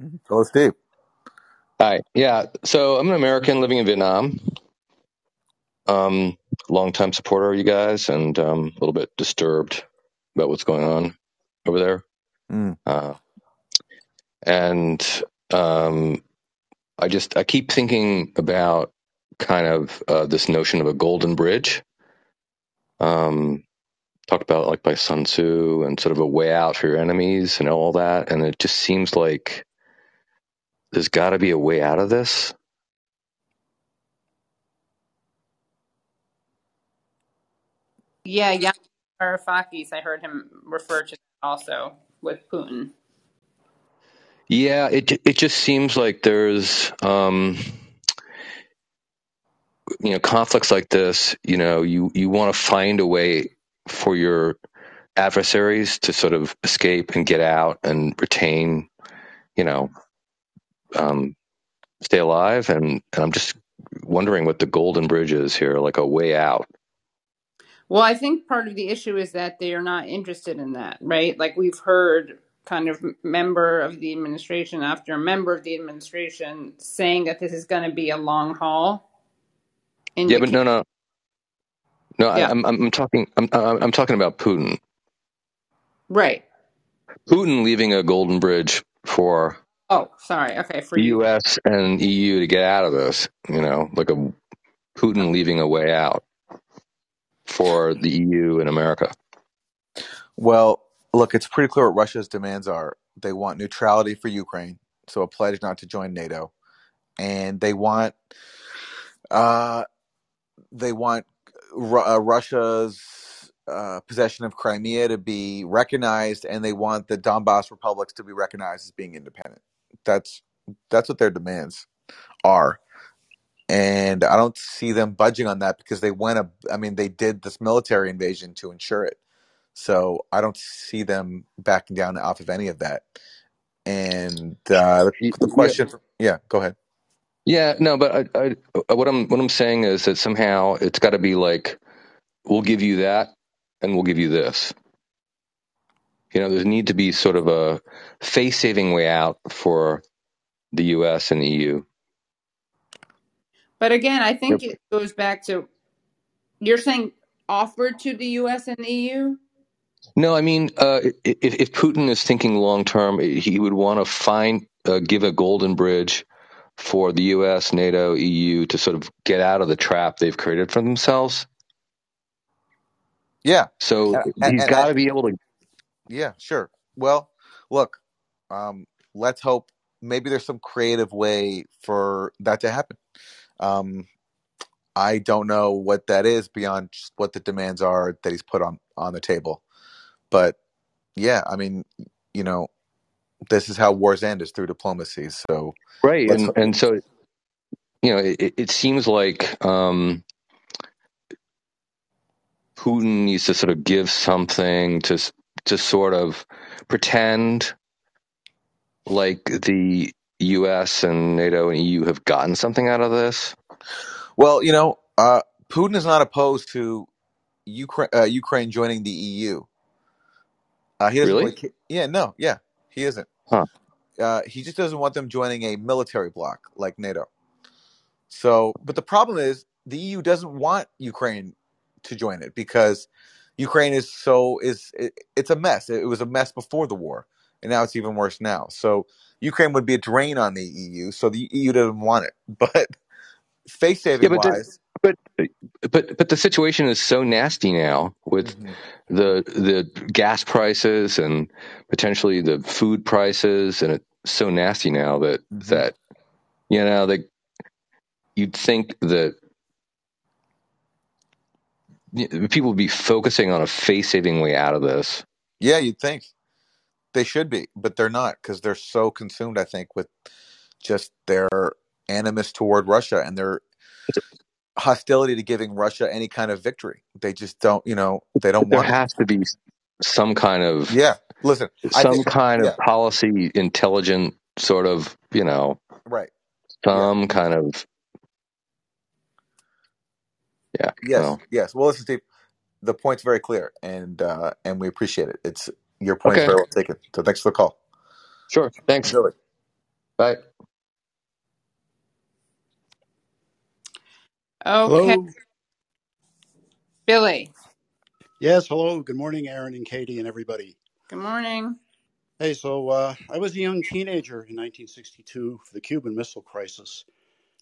[SPEAKER 2] Mhm. Hello, Steve.
[SPEAKER 11] Hi. Yeah. So I'm an American living in Vietnam. Um, longtime supporter of you guys, and um, a little bit disturbed about what's going on over there.
[SPEAKER 2] Mm.
[SPEAKER 11] Uh, and um, I just I keep thinking about kind of uh, this notion of a golden bridge. Um, talked about like by Sun Tzu and sort of a way out for your enemies and all that. And it just seems like there's got to be a way out of this.
[SPEAKER 1] Yeah, Yanis Varoufakis, I heard him refer to that also with Putin.
[SPEAKER 11] Yeah, it it just seems like there's um, you know conflicts like this. You know, you you want to find a way for your adversaries to sort of escape and get out and retain. You know, um, stay alive. And, and I'm just wondering what the golden bridge is here, like a way out.
[SPEAKER 1] Well, I think part of the issue is that they are not interested in that, right? Like we've heard kind of member of the administration after member of the administration saying that this is going to be a long haul.
[SPEAKER 11] Yeah, but no, no, no. I,
[SPEAKER 1] yeah,
[SPEAKER 11] I'm I'm talking I'm I'm talking about Putin.
[SPEAKER 1] right.
[SPEAKER 11] Putin leaving a golden bridge for
[SPEAKER 1] Oh, sorry. Okay, for you.
[SPEAKER 11] U.S. and EU to get out of this. You know, like a Putin leaving a way out for the EU and America.
[SPEAKER 2] Well, look, it's pretty clear what Russia's demands are. They want neutrality for Ukraine, so a pledge not to join NATO, and they want uh, they want Ru- uh, Russia's uh, possession of Crimea to be recognized, and they want the Donbass republics to be recognized as being independent. That's that's what their demands are, and I don't see them budging on that because they went. A, I mean, they did this military invasion to ensure it. So I don't see them backing down off of any of that. And uh, the, the
[SPEAKER 11] Yeah,
[SPEAKER 2] question, yeah, go ahead.
[SPEAKER 11] yeah, no, but I, I, what I'm what I'm saying is that somehow it's got to be like we'll give you that and we'll give you this. You know, there's need to be sort of a face-saving way out for the U.S. and the EU.
[SPEAKER 1] But again, I
[SPEAKER 11] Yep.
[SPEAKER 1] think it goes back to you're saying offered to the US and the EU?
[SPEAKER 11] No, I mean, uh, if, if Putin is thinking long term, he would want to find, uh, give a golden bridge for the U.S., NATO, EU to sort of get out of the trap they've created for themselves.
[SPEAKER 2] Yeah,
[SPEAKER 11] So
[SPEAKER 2] and, and,
[SPEAKER 11] he's
[SPEAKER 2] and
[SPEAKER 11] got to be able to.
[SPEAKER 2] yeah, sure. Well, look, um, let's hope maybe there's some creative way for that to happen. Um, I don't know what that is beyond what the demands are that he's put on on the table. But yeah, I mean, you know, this is how wars end is through diplomacy. So
[SPEAKER 11] Right, and and so you know, it, it seems like um, Putin needs to sort of give something to to sort of pretend like the U.S. and NATO and EU have gotten something out of this.
[SPEAKER 2] Well, you know, uh, Putin is not opposed to Ukraine, uh, Ukraine joining the EU. Uh, he doesn't
[SPEAKER 11] Really?
[SPEAKER 2] really. Yeah, no, yeah, he isn't.
[SPEAKER 11] Huh.
[SPEAKER 2] Uh, he just doesn't want them joining a military bloc like NATO. So, but the problem is the EU doesn't want Ukraine to join it because Ukraine is so is it, it's a mess. It, was a mess before the war, and now it's even worse now. So Ukraine would be a drain on the EU. So the EU doesn't want it. But face saving
[SPEAKER 11] Yeah, but the,
[SPEAKER 2] wise,
[SPEAKER 11] but but but the situation is so nasty now with
[SPEAKER 2] Mhm.
[SPEAKER 11] the the gas prices and potentially the food prices, and it's so nasty now that
[SPEAKER 2] Mhm.
[SPEAKER 11] that you know that you'd think that people would be focusing on a face saving way out of this.
[SPEAKER 2] yeah, you'd think they should be, but they're not because they're so consumed. I think with just their animus toward Russia and their hostility to giving Russia any kind of victory. They just don't, you know, they don't
[SPEAKER 11] There
[SPEAKER 2] want it.
[SPEAKER 11] has to be some kind of
[SPEAKER 2] Yeah, listen,
[SPEAKER 11] some
[SPEAKER 2] think
[SPEAKER 11] kind
[SPEAKER 2] yeah,
[SPEAKER 11] of policy intelligent sort of you know
[SPEAKER 2] right, yeah,
[SPEAKER 11] some kind of yeah
[SPEAKER 2] yes,
[SPEAKER 11] well
[SPEAKER 2] yes. Well, listen, Steve, the point's very clear, and uh, and we appreciate it. It's your point is
[SPEAKER 11] okay
[SPEAKER 2] very well taken. So thanks for the call,
[SPEAKER 11] sure thanks
[SPEAKER 2] Billy.
[SPEAKER 11] bye
[SPEAKER 1] Okay,
[SPEAKER 12] Hello.
[SPEAKER 1] Billy.
[SPEAKER 12] Yes, hello. Good morning, Aaron and Katie and everybody.
[SPEAKER 1] Good morning.
[SPEAKER 12] Hey, so uh, I was a young teenager in 1962 for the Cuban Missile Crisis.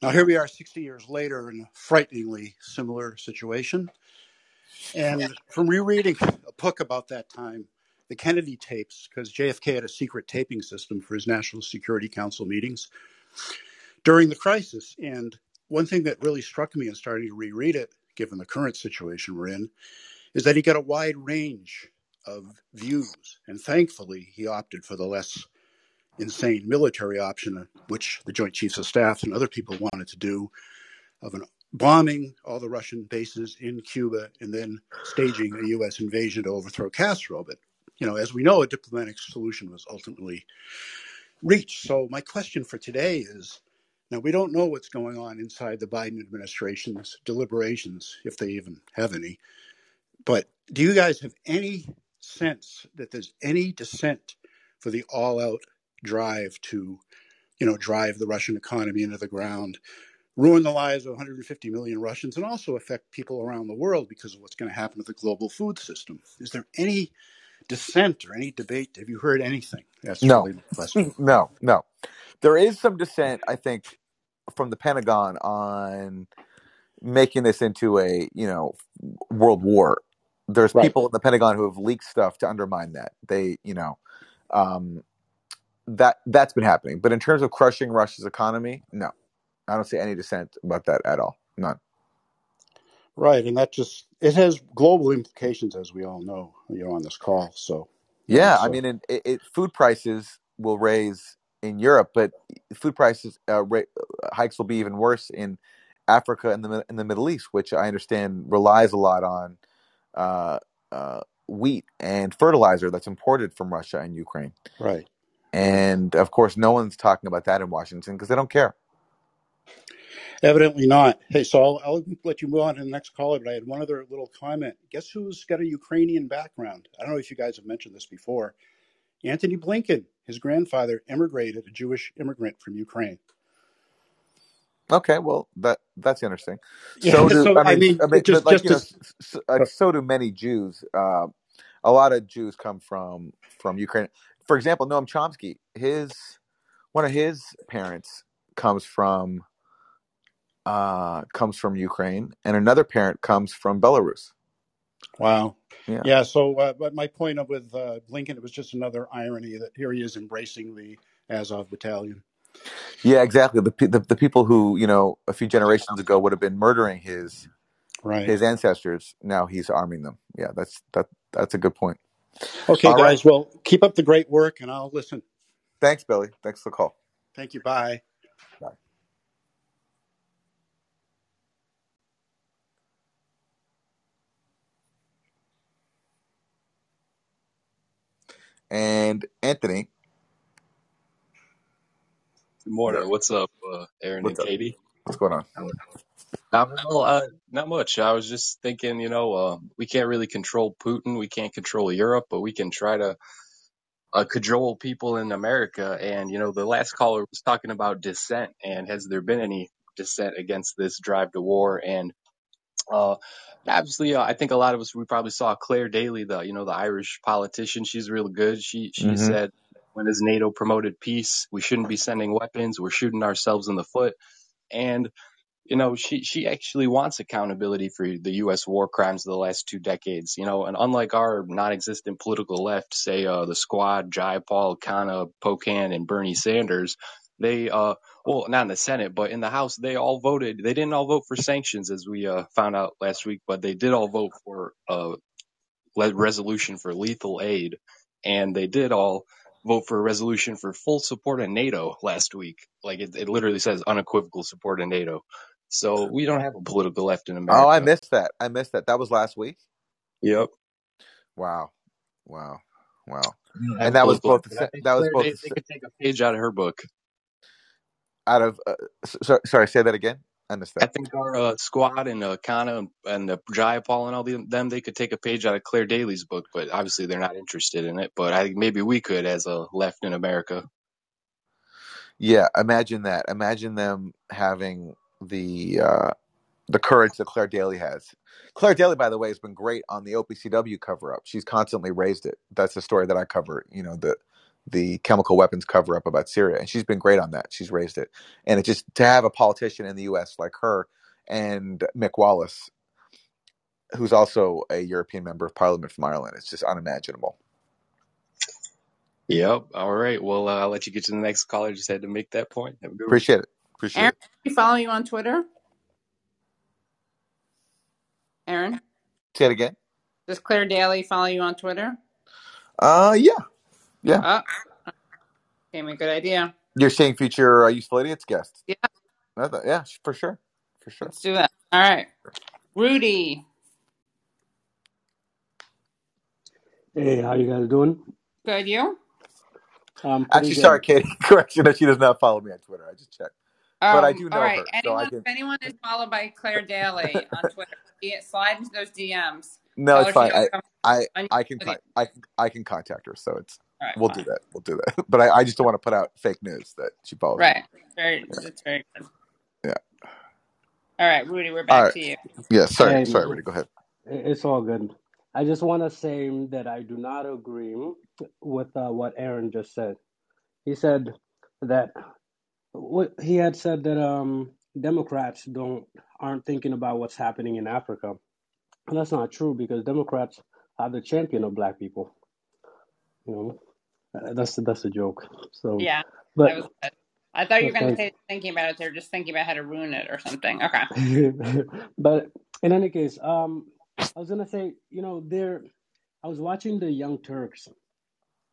[SPEAKER 12] Now, here we are 60 years later in a frighteningly similar situation. And from rereading a book about that time, the Kennedy tapes, because JFK had a secret taping system for his National Security Council meetings during the crisis. And one thing that really struck me in starting to reread it, given the current situation we're in, is that he got a wide range of views. And thankfully, he opted for the less insane military option, which the Joint Chiefs of Staff and other people wanted to do, of an bombing all the Russian bases in Cuba and then staging a U.S. invasion to overthrow Castro. But, you know, as we know, a diplomatic solution was ultimately reached. So, my question for today is now, we don't know what's going on inside the Biden administration's deliberations, if they even have any. But do you guys have any sense that there's any dissent for the all out drive to, you know, drive the Russian economy into the ground, ruin the lives of 150 million Russians, and also affect people around the world because of what's going to happen to the global food system? Is there any dissent or any debate? Have you heard anything? That's
[SPEAKER 2] No,
[SPEAKER 12] really the question.
[SPEAKER 2] no, no. There is some dissent, I think, from the Pentagon on making this into a you know world war. There's
[SPEAKER 12] Right.
[SPEAKER 2] people in the Pentagon who have leaked stuff to undermine that. They, you know, um, that that's been happening. But in terms of crushing Russia's economy, no, I don't see any dissent about that at all. None.
[SPEAKER 12] Right. And that just, it has global implications, as we all know, you know, on this call. So,
[SPEAKER 2] Yeah,
[SPEAKER 12] it's,
[SPEAKER 2] I mean, it, it, food prices will raise in Europe, but food prices uh, ra- hikes will be even worse in Africa and the in the Middle East, which I understand relies a lot on uh, uh, wheat and fertilizer that's imported from Russia and Ukraine.
[SPEAKER 12] Right.
[SPEAKER 2] And of course, no one's talking about that in Washington because they don't care.
[SPEAKER 12] Evidently not. Hey, so I'll, I'll let you move on to the next caller, but I had one other little comment. Guess who's got a Ukrainian background? I don't know if you guys have mentioned this before. Anthony Blinken, his grandfather immigrated, a Jewish immigrant from Ukraine.
[SPEAKER 2] Okay, well that that's interesting.
[SPEAKER 12] Yeah,
[SPEAKER 2] So do
[SPEAKER 12] so
[SPEAKER 2] I
[SPEAKER 12] I
[SPEAKER 2] mean,
[SPEAKER 12] mean,
[SPEAKER 2] I mean,
[SPEAKER 12] just
[SPEAKER 2] like
[SPEAKER 12] just
[SPEAKER 2] you know,
[SPEAKER 12] as
[SPEAKER 2] s- s- so do many Jews. Uh, a lot of Jews come from from Ukraine. For example, Noam Chomsky, his one of his parents comes from uh comes from Ukraine, and another parent comes from Belarus.
[SPEAKER 12] wow.
[SPEAKER 2] Yeah,
[SPEAKER 12] Yeah, so uh, but my point of with uh, Blinken, it was just another irony that here he is embracing the Azov battalion.
[SPEAKER 2] yeah, exactly. The, the the people who you know a few generations ago would have been murdering his
[SPEAKER 12] Right.
[SPEAKER 2] his ancestors. Now he's arming them. Yeah, that's that that's a good point.
[SPEAKER 12] Okay,
[SPEAKER 2] All right,
[SPEAKER 12] guys. Well, keep up the great work, and I'll listen.
[SPEAKER 2] thanks, Billy. Thanks for the call.
[SPEAKER 12] Thank you. Bye.
[SPEAKER 2] And Anthony,
[SPEAKER 13] Good morning. What's up, uh, Aaron
[SPEAKER 2] what's
[SPEAKER 13] and
[SPEAKER 2] up?
[SPEAKER 13] Katie?
[SPEAKER 2] What's going on?
[SPEAKER 13] Uh, well, uh, not much. I was just thinking, you know, uh, we can't really control Putin. We can't control Europe, but we can try to uh, cajole people in America. And you know, the last caller was talking about dissent, and has there been any dissent against this drive to war? And uh, obviously, uh, I think a lot of us we probably saw Clare Daly, the you know the Irish politician. She's real good. She she
[SPEAKER 2] hmm
[SPEAKER 13] said when as NATO promoted peace, we shouldn't be sending weapons. We're shooting ourselves in the foot. And you know, she she actually wants accountability for the U.S. war crimes of the last two decades. You know, and unlike our non-existent political left, say uh, the Squad, Jayapal, Khanna, Pocan, and Bernie Sanders, they uh well not in the Senate, but in the House, they all voted. They didn't all vote for sanctions, as we uh found out last week, but they did all vote for uh le- resolution for lethal aid, and they did all vote for a resolution for full support of NATO last week. Like it, it literally says unequivocal support of NATO. So we don't have a political left in America.
[SPEAKER 2] Oh, I missed that. I missed that. That was last week.
[SPEAKER 13] Yep.
[SPEAKER 2] Wow, wow, wow.
[SPEAKER 13] We don't have
[SPEAKER 2] And that was both the
[SPEAKER 13] And I
[SPEAKER 2] sa-
[SPEAKER 13] think
[SPEAKER 2] that was both
[SPEAKER 13] they,
[SPEAKER 2] the,
[SPEAKER 13] they could take a page out of her book.
[SPEAKER 2] Out of. Uh, so, sorry, say that again. I missed
[SPEAKER 13] I think our uh, squad and uh, Khanna and, and the Jayapal and all the, them, they could take a page out of Clare Daly's book, but obviously they're not interested in it. But I think maybe we could as a left in America.
[SPEAKER 2] Yeah, imagine that. Imagine them having the uh, the courage that Clare Daly has. Clare Daly, by the way, has been great on the OPCW cover up. She's constantly raised it. That's the story that I cover. You know the the chemical weapons cover up about Syria, and she's been great on that. She's raised it, and it just to have a politician in the U.S. like her and Mick Wallace, who's also a European member of Parliament from Ireland, it's just unimaginable.
[SPEAKER 13] Yep. All right. Well, uh, I'll let you get to the next caller. Just had to make that point. Have a good one.
[SPEAKER 2] Appreciate it. Appreciate
[SPEAKER 1] Aaron,
[SPEAKER 2] it.
[SPEAKER 1] we follow you on Twitter. Aaron,
[SPEAKER 2] Say it again.
[SPEAKER 1] does Clare Daly follow you on Twitter?
[SPEAKER 2] Uh, yeah, yeah.
[SPEAKER 1] Oh, gave me a good idea.
[SPEAKER 2] You're saying future uh, useful idiots guest.
[SPEAKER 1] Yeah,
[SPEAKER 2] I Yeah, for sure, for sure.
[SPEAKER 1] let's do that. All right, Rudy.
[SPEAKER 14] Hey, how you guys doing?
[SPEAKER 1] Good, you?
[SPEAKER 14] Um, pretty
[SPEAKER 2] Actually, sorry. Katie. Correction, that she does not follow me on Twitter. I just checked, but I
[SPEAKER 1] Um,
[SPEAKER 2] do know
[SPEAKER 1] right.
[SPEAKER 2] her, so I
[SPEAKER 1] Anyone,
[SPEAKER 2] can.
[SPEAKER 1] if anyone is followed by Clare Daly on Twitter, slide into those DMs.
[SPEAKER 2] No,
[SPEAKER 1] Tell
[SPEAKER 2] it's fine. I, I, I can, con- I can, I can contact her. So it's
[SPEAKER 1] All right,
[SPEAKER 2] we'll do that. We'll do that. But I, I just don't want to put out fake news that she follows me.
[SPEAKER 1] Right. Very. That's very good.
[SPEAKER 2] Yeah.
[SPEAKER 1] All right, Rudy. We're back
[SPEAKER 2] right.
[SPEAKER 1] to you.
[SPEAKER 2] Yeah. Sorry.
[SPEAKER 14] Hey,
[SPEAKER 2] Sorry, Rudy. Go ahead.
[SPEAKER 14] it's all good. I just want to say that I do not agree with uh, what Aaron just said. He said that what he had said that um, Democrats don't aren't thinking about what's happening in Africa. And that's not true because Democrats are the champion of black people. You know, Uh, that's that's a joke. So,
[SPEAKER 1] Yeah,
[SPEAKER 14] but
[SPEAKER 1] that was good. I thought you were going to
[SPEAKER 14] thank
[SPEAKER 1] say thinking about it. They're just thinking about how to ruin it or something. Okay.
[SPEAKER 14] but in any case, um, I was gonna say, you know, there. I was watching the Young Turks,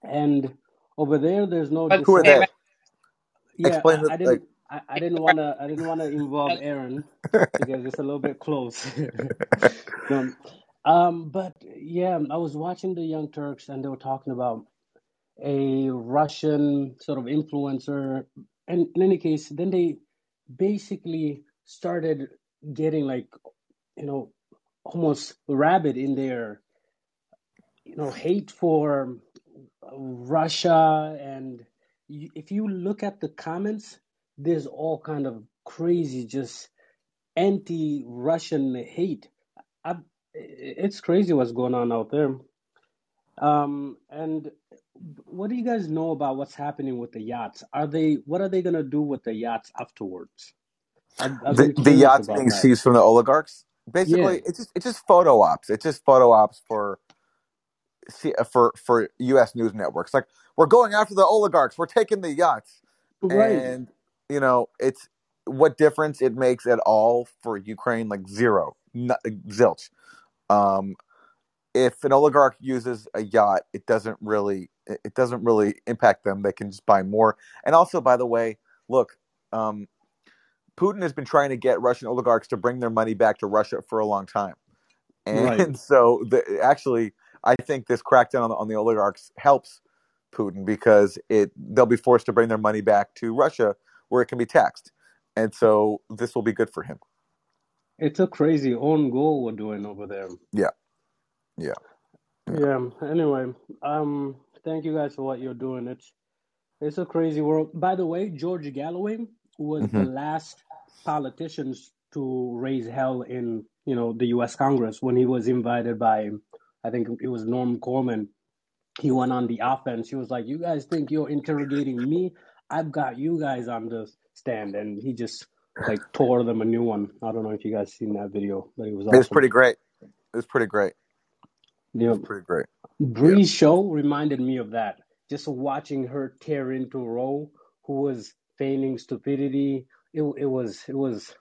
[SPEAKER 14] and over there, there's no
[SPEAKER 1] But
[SPEAKER 2] Who are they?
[SPEAKER 14] Yeah,
[SPEAKER 2] Explain
[SPEAKER 14] I,
[SPEAKER 2] the
[SPEAKER 14] I didn't. I, I didn't wanna. I didn't wanna involve Aaron because it's a little bit close. um, but yeah, I was watching the Young Turks, and they were talking about a Russian sort of influencer. And in any case, then they basically started getting like, you know, almost rabid in their, you know, hate for Russia. And if you look at the comments, there's all kind of crazy, just anti-Russian hate. I, it's crazy what's going on out there. Um, and what do you guys know about what's happening with the yachts? Are they what are they gonna do with the yachts afterwards?
[SPEAKER 2] The the yachts being
[SPEAKER 14] that.
[SPEAKER 2] seized from the oligarchs.
[SPEAKER 14] Yeah,
[SPEAKER 2] Basically, it's just it's just photo ops. It's just photo ops for see, for for U.S. news networks. Like we're going after the oligarchs. We're taking the yachts,
[SPEAKER 14] right.
[SPEAKER 2] and you know it's what difference it makes at all for Ukraine? Like zero, not, zilch. Um, if an oligarch uses a yacht, it doesn't really it doesn't really impact them. They can just buy more. And also, by the way, look, um, Putin has been trying to get Russian oligarchs to bring their money back to Russia for a long time,
[SPEAKER 14] Right.
[SPEAKER 2] and so the, actually, I think this crackdown on the, on the oligarchs helps Putin because it they'll be forced to bring their money back to Russia where it can be taxed, and so this will be good for him.
[SPEAKER 14] It's a crazy own goal we're doing over there.
[SPEAKER 2] Yeah, yeah, yeah.
[SPEAKER 14] Anyway, um, Thank you guys for what you're doing. It's it's a crazy world. By the way, George Galloway was the
[SPEAKER 2] hmm
[SPEAKER 14] last politicians to raise hell in you know the U.S. Congress when he was invited by I think it was Norm Coleman. He went on the offense. He was like, "You guys think you're interrogating me? I've got you guys on the stand," and he just like tore them a new one. I don't know if you guys seen that video, but it was
[SPEAKER 2] It was pretty great. It was pretty great.
[SPEAKER 14] Yeah,
[SPEAKER 2] was pretty great. Yeah.
[SPEAKER 14] Bree's show reminded me of that. Just watching her tear into Ro, who was feigning stupidity. It it was it was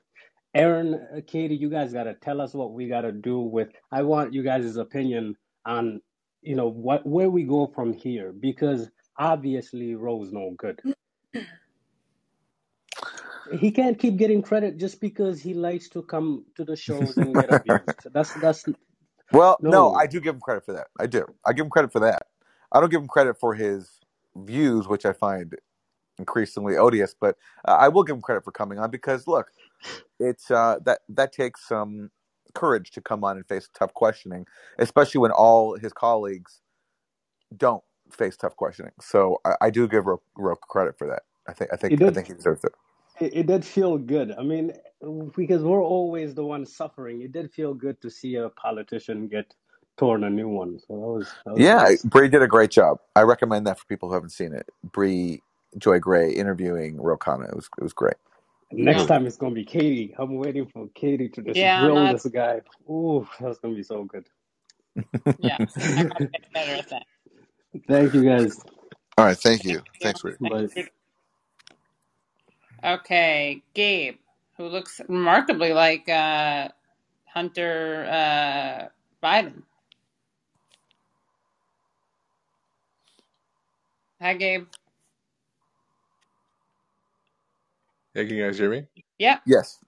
[SPEAKER 14] Aaron, uh, Katie. You guys got to tell us what we got to do with. I want you guys' opinion on you know what where we go from here because obviously Ro's no good. He can't keep getting credit just because he likes to come to the shows and get abused. That's that's
[SPEAKER 2] well, no,
[SPEAKER 14] no.
[SPEAKER 2] I do give him credit for that. I do. I give him credit for that. I don't give him credit for his views, which I find increasingly odious. But uh, I will give him credit for coming on because look, it's uh, that that takes some courage to come on and face tough questioning, especially when all his colleagues don't face tough questioning. So I, I do give Ro, Ro credit for that. I think I think I think he deserves it.
[SPEAKER 14] It, it did feel good. I mean, because we're always the ones suffering. It did feel good to see a politician get torn a new one. So that was that was
[SPEAKER 2] Yeah,
[SPEAKER 14] nice.
[SPEAKER 2] Bree did a great job. I recommend that for people who haven't seen it. Bree Joy Gray interviewing Ro Khanna. It was it was great.
[SPEAKER 14] Next
[SPEAKER 1] Yeah.
[SPEAKER 14] time it's gonna be Katie. I'm waiting for Katie to just
[SPEAKER 1] Yeah,
[SPEAKER 14] grill
[SPEAKER 1] not
[SPEAKER 14] this guy. Ooh, that's gonna be so good.
[SPEAKER 1] yeah. I gotta better at that.
[SPEAKER 14] Thank you guys.
[SPEAKER 2] All right, thank
[SPEAKER 1] Thank
[SPEAKER 2] you.
[SPEAKER 1] you.
[SPEAKER 2] Thanks, Bree.
[SPEAKER 1] Thank
[SPEAKER 14] Bye.
[SPEAKER 1] you. Okay, Gabe, who looks remarkably like uh, Hunter uh, Biden. Hi, Gabe.
[SPEAKER 15] Hey, can you guys hear me?
[SPEAKER 1] Yeah,
[SPEAKER 2] Yes.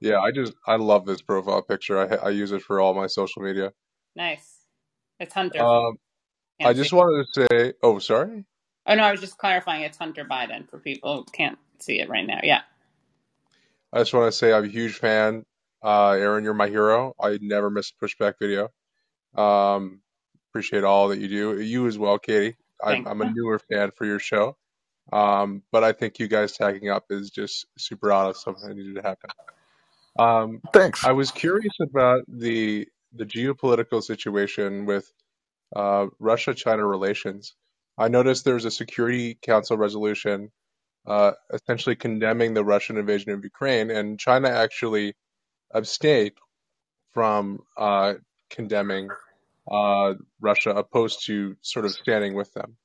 [SPEAKER 15] Yeah, I just I love this profile picture. I I use it for all my social media.
[SPEAKER 1] nice. It's Hunter.
[SPEAKER 15] Um, I just wanted to say, oh, sorry.
[SPEAKER 1] Oh no, I was just clarifying. It's Hunter Biden for people who can't see it right now. Yeah.
[SPEAKER 15] I just want to say I'm a huge fan. Uh, Aaron, you're my hero. I never miss a pushback video. Um, appreciate all that you do. You as well, Katie. I'm I'm a newer fan for your show. Um, but I think you guys tagging up is just super honest. Something needed to happen. Um,
[SPEAKER 2] Thanks.
[SPEAKER 15] I was curious about the the geopolitical situation with uh, Russia-China relations. I noticed there's a Security Council resolution uh, essentially condemning the Russian invasion of Ukraine, and China actually abstained from uh, condemning uh, Russia, opposed to sort of standing with them.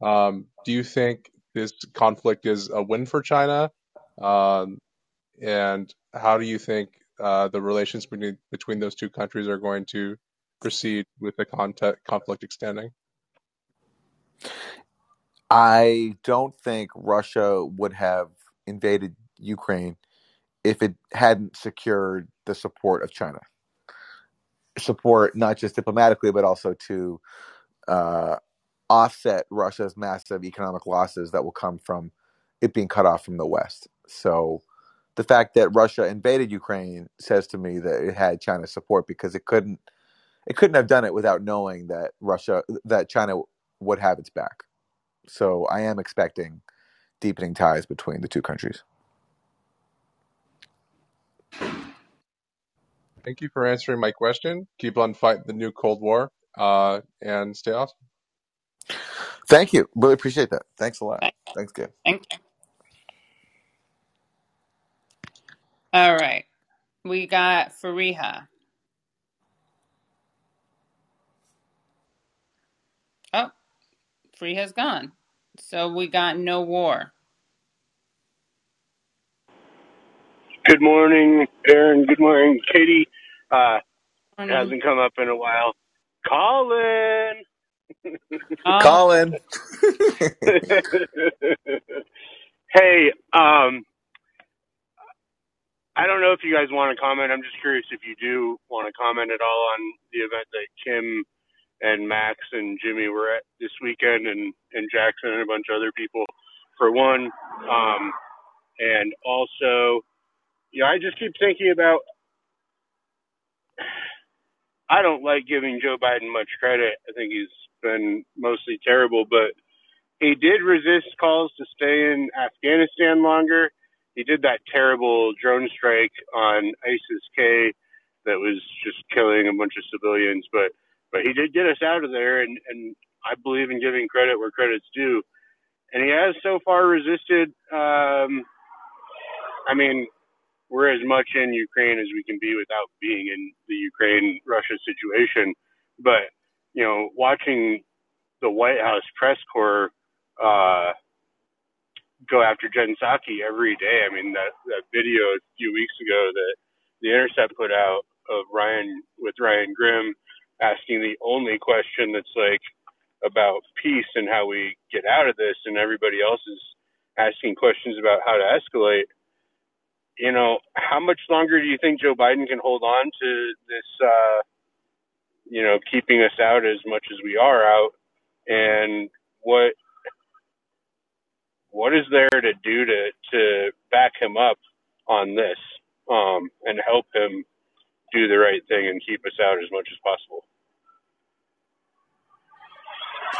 [SPEAKER 15] Um, do you think this conflict is a win for China? Um, and how do you think uh, the relations between between those two countries are going to proceed with the conflict extending?
[SPEAKER 2] I don't think Russia would have invaded Ukraine if it hadn't secured the support of China. Support not just diplomatically, but also to uh, offset Russia's massive economic losses that will come from it being cut off from the West. So the fact that Russia invaded Ukraine says to me that it had China's support because it couldn't it couldn't have done it without knowing that Russia that China would have its back. So I am expecting deepening ties between the two countries.
[SPEAKER 15] Thank you for answering my question. Keep on fighting the new Cold War, uh, and stay awesome.
[SPEAKER 2] Thank you. Really appreciate that. Thanks a lot.
[SPEAKER 1] Thank
[SPEAKER 2] Thanks, Gabe.
[SPEAKER 1] thank you. All right. We got Fariha. Oh, Fariha's gone. So we got no war.
[SPEAKER 16] Good morning, Aaron. Good morning, Katie. Uh,
[SPEAKER 1] Morning.
[SPEAKER 16] hasn't come up in a while. Colin.
[SPEAKER 1] Oh,
[SPEAKER 2] Colin.
[SPEAKER 16] hey, um, I don't know if you guys want to comment. I'm just curious if you do want to comment at all on the event that Kim and Max and Jimmy were at this weekend, and and Jackson and a bunch of other people. For one, um, and also, you know, I just keep thinking about I don't like giving Joe Biden much credit. I think he's been mostly terrible, but he did resist calls to stay in Afghanistan longer. He did that terrible drone strike on ISIS K that was just killing a bunch of civilians, but but he did get us out of there, and and I believe in giving credit where credit's due. And he has so far resisted. Um, I mean, we're as much in Ukraine as we can be without being in the Ukraine Russia situation. But you know, watching the White House press corps uh, go after Jen Psaki every day. I mean, that that video a few weeks ago that the Intercept put out of Ryan with Ryan Grim asking the only question that's like about peace and how we get out of this, and everybody else is asking questions about how to escalate. You know, how much longer do you think Joe Biden can hold on to this? Uh, you know, keeping us out as much as we are out, and what what is there to do to to back him up on this um, and help him do the right thing and keep us out as much as possible?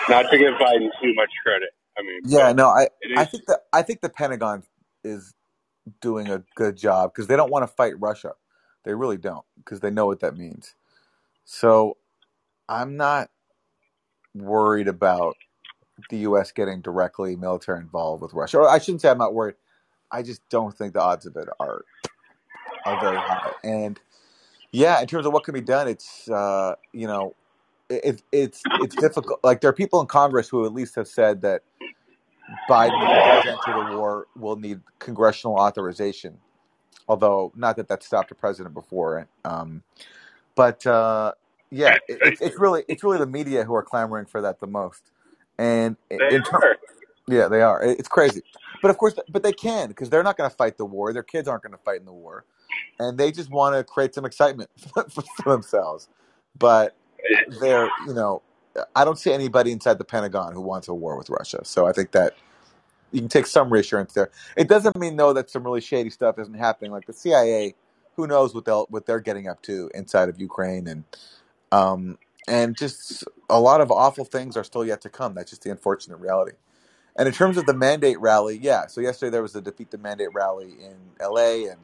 [SPEAKER 16] Not to give Biden too much credit. I mean,
[SPEAKER 2] Yeah, no, I I think that I think the Pentagon is doing a good job because they don't want to fight Russia. They really don't because they know what that means. So I'm not worried about the U.S. getting directly military involved with Russia. Or I shouldn't say I'm not worried. I just don't think the odds of it are are very high. And yeah, in terms of what can be done, it's uh, you know, it, it's it's difficult. Like there are people in Congress who at least have said that Biden, if he does enter the war, will need congressional authorization. Although not that that stopped a president before. Um, but uh, yeah, it, it's it's really it's really the media who are clamoring for that the most. And in yeah, they are. It's crazy. But of course, but they can because they're not going to fight the war. Their kids aren't going to fight in the war, and they just want to create some excitement for, for themselves. But they're, you know, I don't see anybody inside the Pentagon who wants a war with Russia. So I think that you can take some reassurance there. It doesn't mean though that some really shady stuff isn't happening. Like the CIA, who knows what they'll what they're getting up to inside of Ukraine, and um, and just a lot of awful things are still yet to come. That's just the unfortunate reality. And in terms of the mandate rally, yeah. So yesterday there was the defeat the mandate rally in L.A. and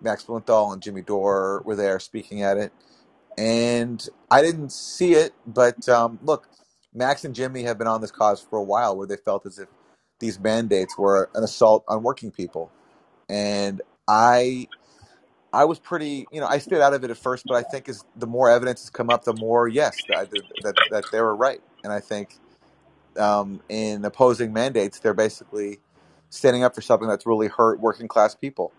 [SPEAKER 2] Max Blumenthal and Jimmy Dore were there speaking at it. And I didn't see it, but um, look, Max and Jimmy have been on this cause for a while, where they felt as if these mandates were an assault on working people. And I I was pretty, you know, I stayed out of it at first, but I think as the more evidence has come up, the more yes, that that that they were right. And I think um, in opposing mandates, they're basically standing up for something that's really hurt working class people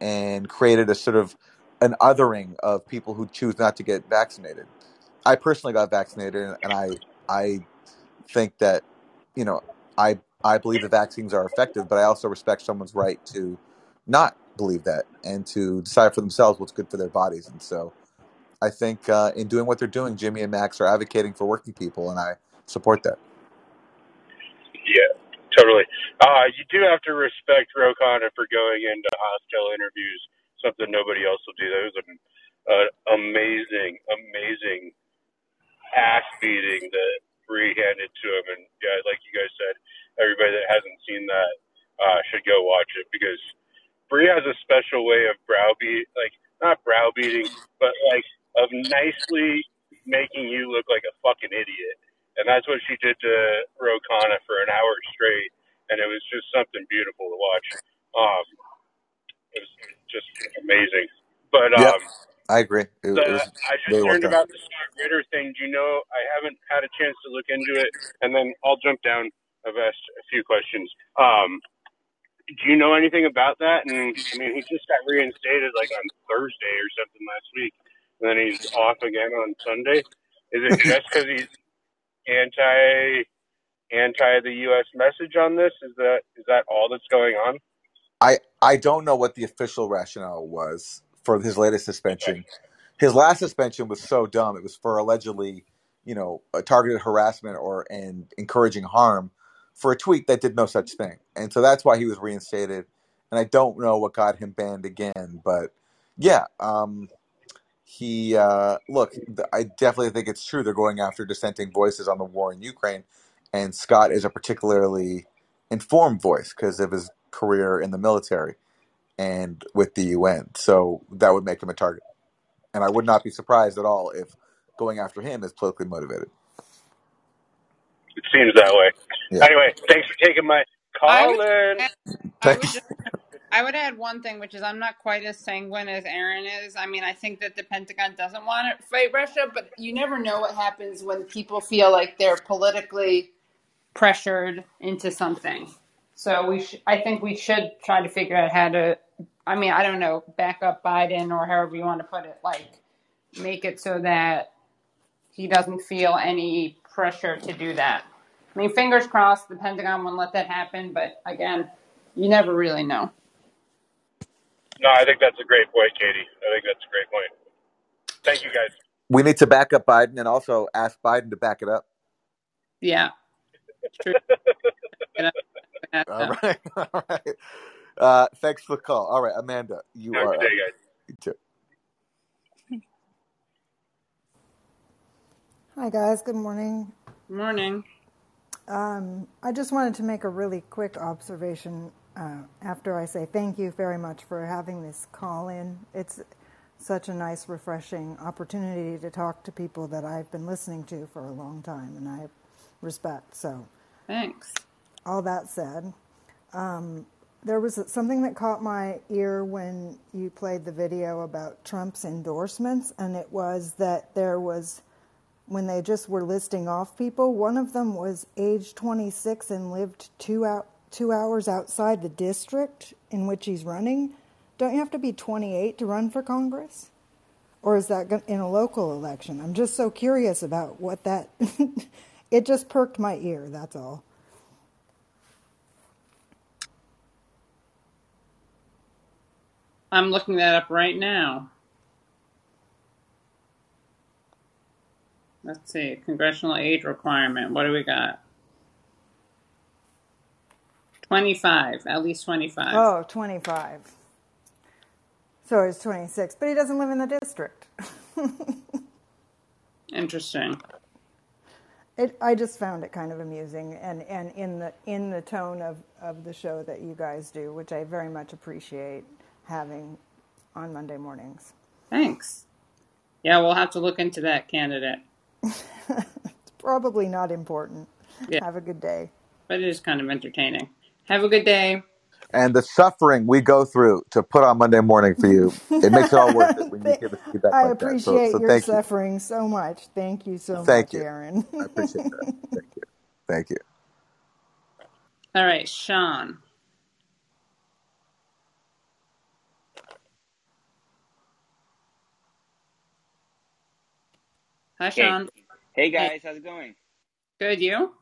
[SPEAKER 2] and created a sort of an othering of people who choose not to get vaccinated. I personally got vaccinated, and I I think that you know I I believe the vaccines are effective, but I also respect someone's right to not believe that and to decide for themselves what's good for their bodies. And so I think uh, in doing what they're doing, Jimmy and Max are advocating for working people, and I support that.
[SPEAKER 16] Yeah, totally. Uh, you do have to respect Ro Khanna for going into hostile interviews, something nobody else will do. That was an uh, amazing, amazing ass beating that Bree handed to him. And yeah, like you guys said, everybody that hasn't seen that uh, should go watch it because Bree has a special way of browbeat, like not browbeating, but like of nicely making you look like a fucking idiot. And that's what she did to Ro Khanna for an hour straight, and it was just something beautiful to watch. Um, it was just amazing. But
[SPEAKER 2] Yep,
[SPEAKER 16] um,
[SPEAKER 2] I agree. It,
[SPEAKER 16] the
[SPEAKER 2] it was
[SPEAKER 16] I just learned about the Scott Ritter thing. Do you know? I haven't had a chance to look into it, and then I'll jump down. I've asked a few questions. Um, do you know anything about that? And I mean, he just got reinstated like on Thursday or something last week, and then he's off again on Sunday. Is it just because he's anti anti the U.S. message on this? Is that is that all that's going on?
[SPEAKER 2] I I don't know what the official rationale was for his latest suspension. His last suspension was so dumb. It was for allegedly, you know, targeted harassment or and encouraging harm for a tweet that did no such thing. And so that's why he was reinstated. And I don't know what got him banned again, but yeah, um, he uh, look. I definitely think it's true. They're going after dissenting voices on the war in Ukraine, and Scott is a particularly informed voice because of his career in the military and with the UN. So that would make him a target, and I would not be surprised at all if going after him is politically motivated.
[SPEAKER 16] It seems that way.
[SPEAKER 2] Yeah.
[SPEAKER 16] Anyway, thanks for taking my
[SPEAKER 1] I would
[SPEAKER 16] call in.
[SPEAKER 1] add, I would I would add one thing, which is I'm not quite as sanguine as Aaron is. I mean, I think that the Pentagon doesn't want to fight Russia, but you never know what happens when people feel like they're politically pressured into something. So we, sh- I think we should try to figure out how to. I mean, I don't know, back up Biden or however you want to put it. Like, make it so that he doesn't feel any pressure to do that. I mean, fingers crossed, the Pentagon won't let that happen. But again, you never really know.
[SPEAKER 16] No, I think that's a great point, Katie. I think that's a great point. Thank you, guys.
[SPEAKER 2] We need to back up Biden and also ask Biden to back it up.
[SPEAKER 1] Yeah, true. And I-
[SPEAKER 2] All right. All right. Uh, thanks for the call. All right, Amanda, you
[SPEAKER 16] Have
[SPEAKER 2] are
[SPEAKER 16] good day, guys.
[SPEAKER 2] You too.
[SPEAKER 17] Hi, guys. Good morning.
[SPEAKER 1] Morning.
[SPEAKER 17] Um, I just wanted to make a really quick observation uh, after I say thank you very much for having this call in. It's such a nice, refreshing opportunity to talk to people that I've been listening to for a long time and I respect. So,
[SPEAKER 1] Thanks.
[SPEAKER 17] All that said, um, there was something that caught my ear when you played the video about Trump's endorsements, and it was that there was when they just were listing off people, one of them was age 26 and lived two out two hours outside the district in which he's running. Don't you have to be 28 to run for Congress? Or is that in a local election? I'm just so curious about what that. it just perked my ear. That's all.
[SPEAKER 1] I'm looking that up right now. Let's see. Congressional age requirement. What do we got? 25. At least 25.
[SPEAKER 17] Oh, 25. So he's 26, but he doesn't live in the district.
[SPEAKER 1] Interesting.
[SPEAKER 17] It, I just found it kind of amusing, and, and in the in the tone of, of the show that you guys do, which I very much appreciate having on Monday mornings.
[SPEAKER 1] Thanks. Yeah, we'll have to look into that candidate.
[SPEAKER 17] It's probably not important.
[SPEAKER 1] Yeah,
[SPEAKER 17] Have a good day.
[SPEAKER 1] but it is kind of entertaining. Have a good day.
[SPEAKER 2] And the suffering we go through to put on Monday morning for you, it makes it all worth it when you give us feedback
[SPEAKER 17] I
[SPEAKER 2] like that. So,
[SPEAKER 17] appreciate
[SPEAKER 2] so
[SPEAKER 17] your
[SPEAKER 2] thank you.
[SPEAKER 17] suffering so much. Thank you so
[SPEAKER 2] Thank
[SPEAKER 17] much,
[SPEAKER 2] you.
[SPEAKER 17] Aaron.
[SPEAKER 2] I appreciate that. Thank you. Thank you.
[SPEAKER 1] All right, Sean. Hi,
[SPEAKER 18] Hey,
[SPEAKER 1] Sean.
[SPEAKER 18] hey
[SPEAKER 1] Hey,
[SPEAKER 18] guys, how's it going?
[SPEAKER 1] good. You?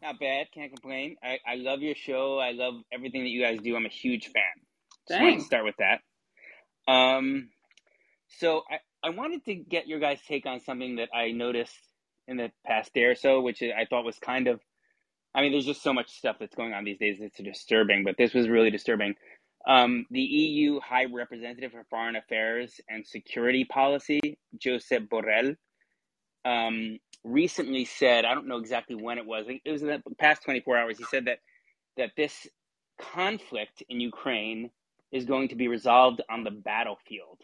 [SPEAKER 18] Not bad, can't complain. I, I love your show. I love everything that you guys do. I'm a huge fan. Just wanted to
[SPEAKER 1] Thanks.
[SPEAKER 18] start with that. Um, so I, I wanted to get your guys' take on something that I noticed in the past day or so, which I thought was kind of, I mean, there's just so much stuff that's going on these days that's disturbing, but this was really disturbing. Um, the EU High Representative for Foreign Affairs and Security Policy, Josep Borrell, um, recently said, I don't know exactly when it was, it was in the past 24 hours, he said that, that this conflict in Ukraine is going to be resolved on the battlefield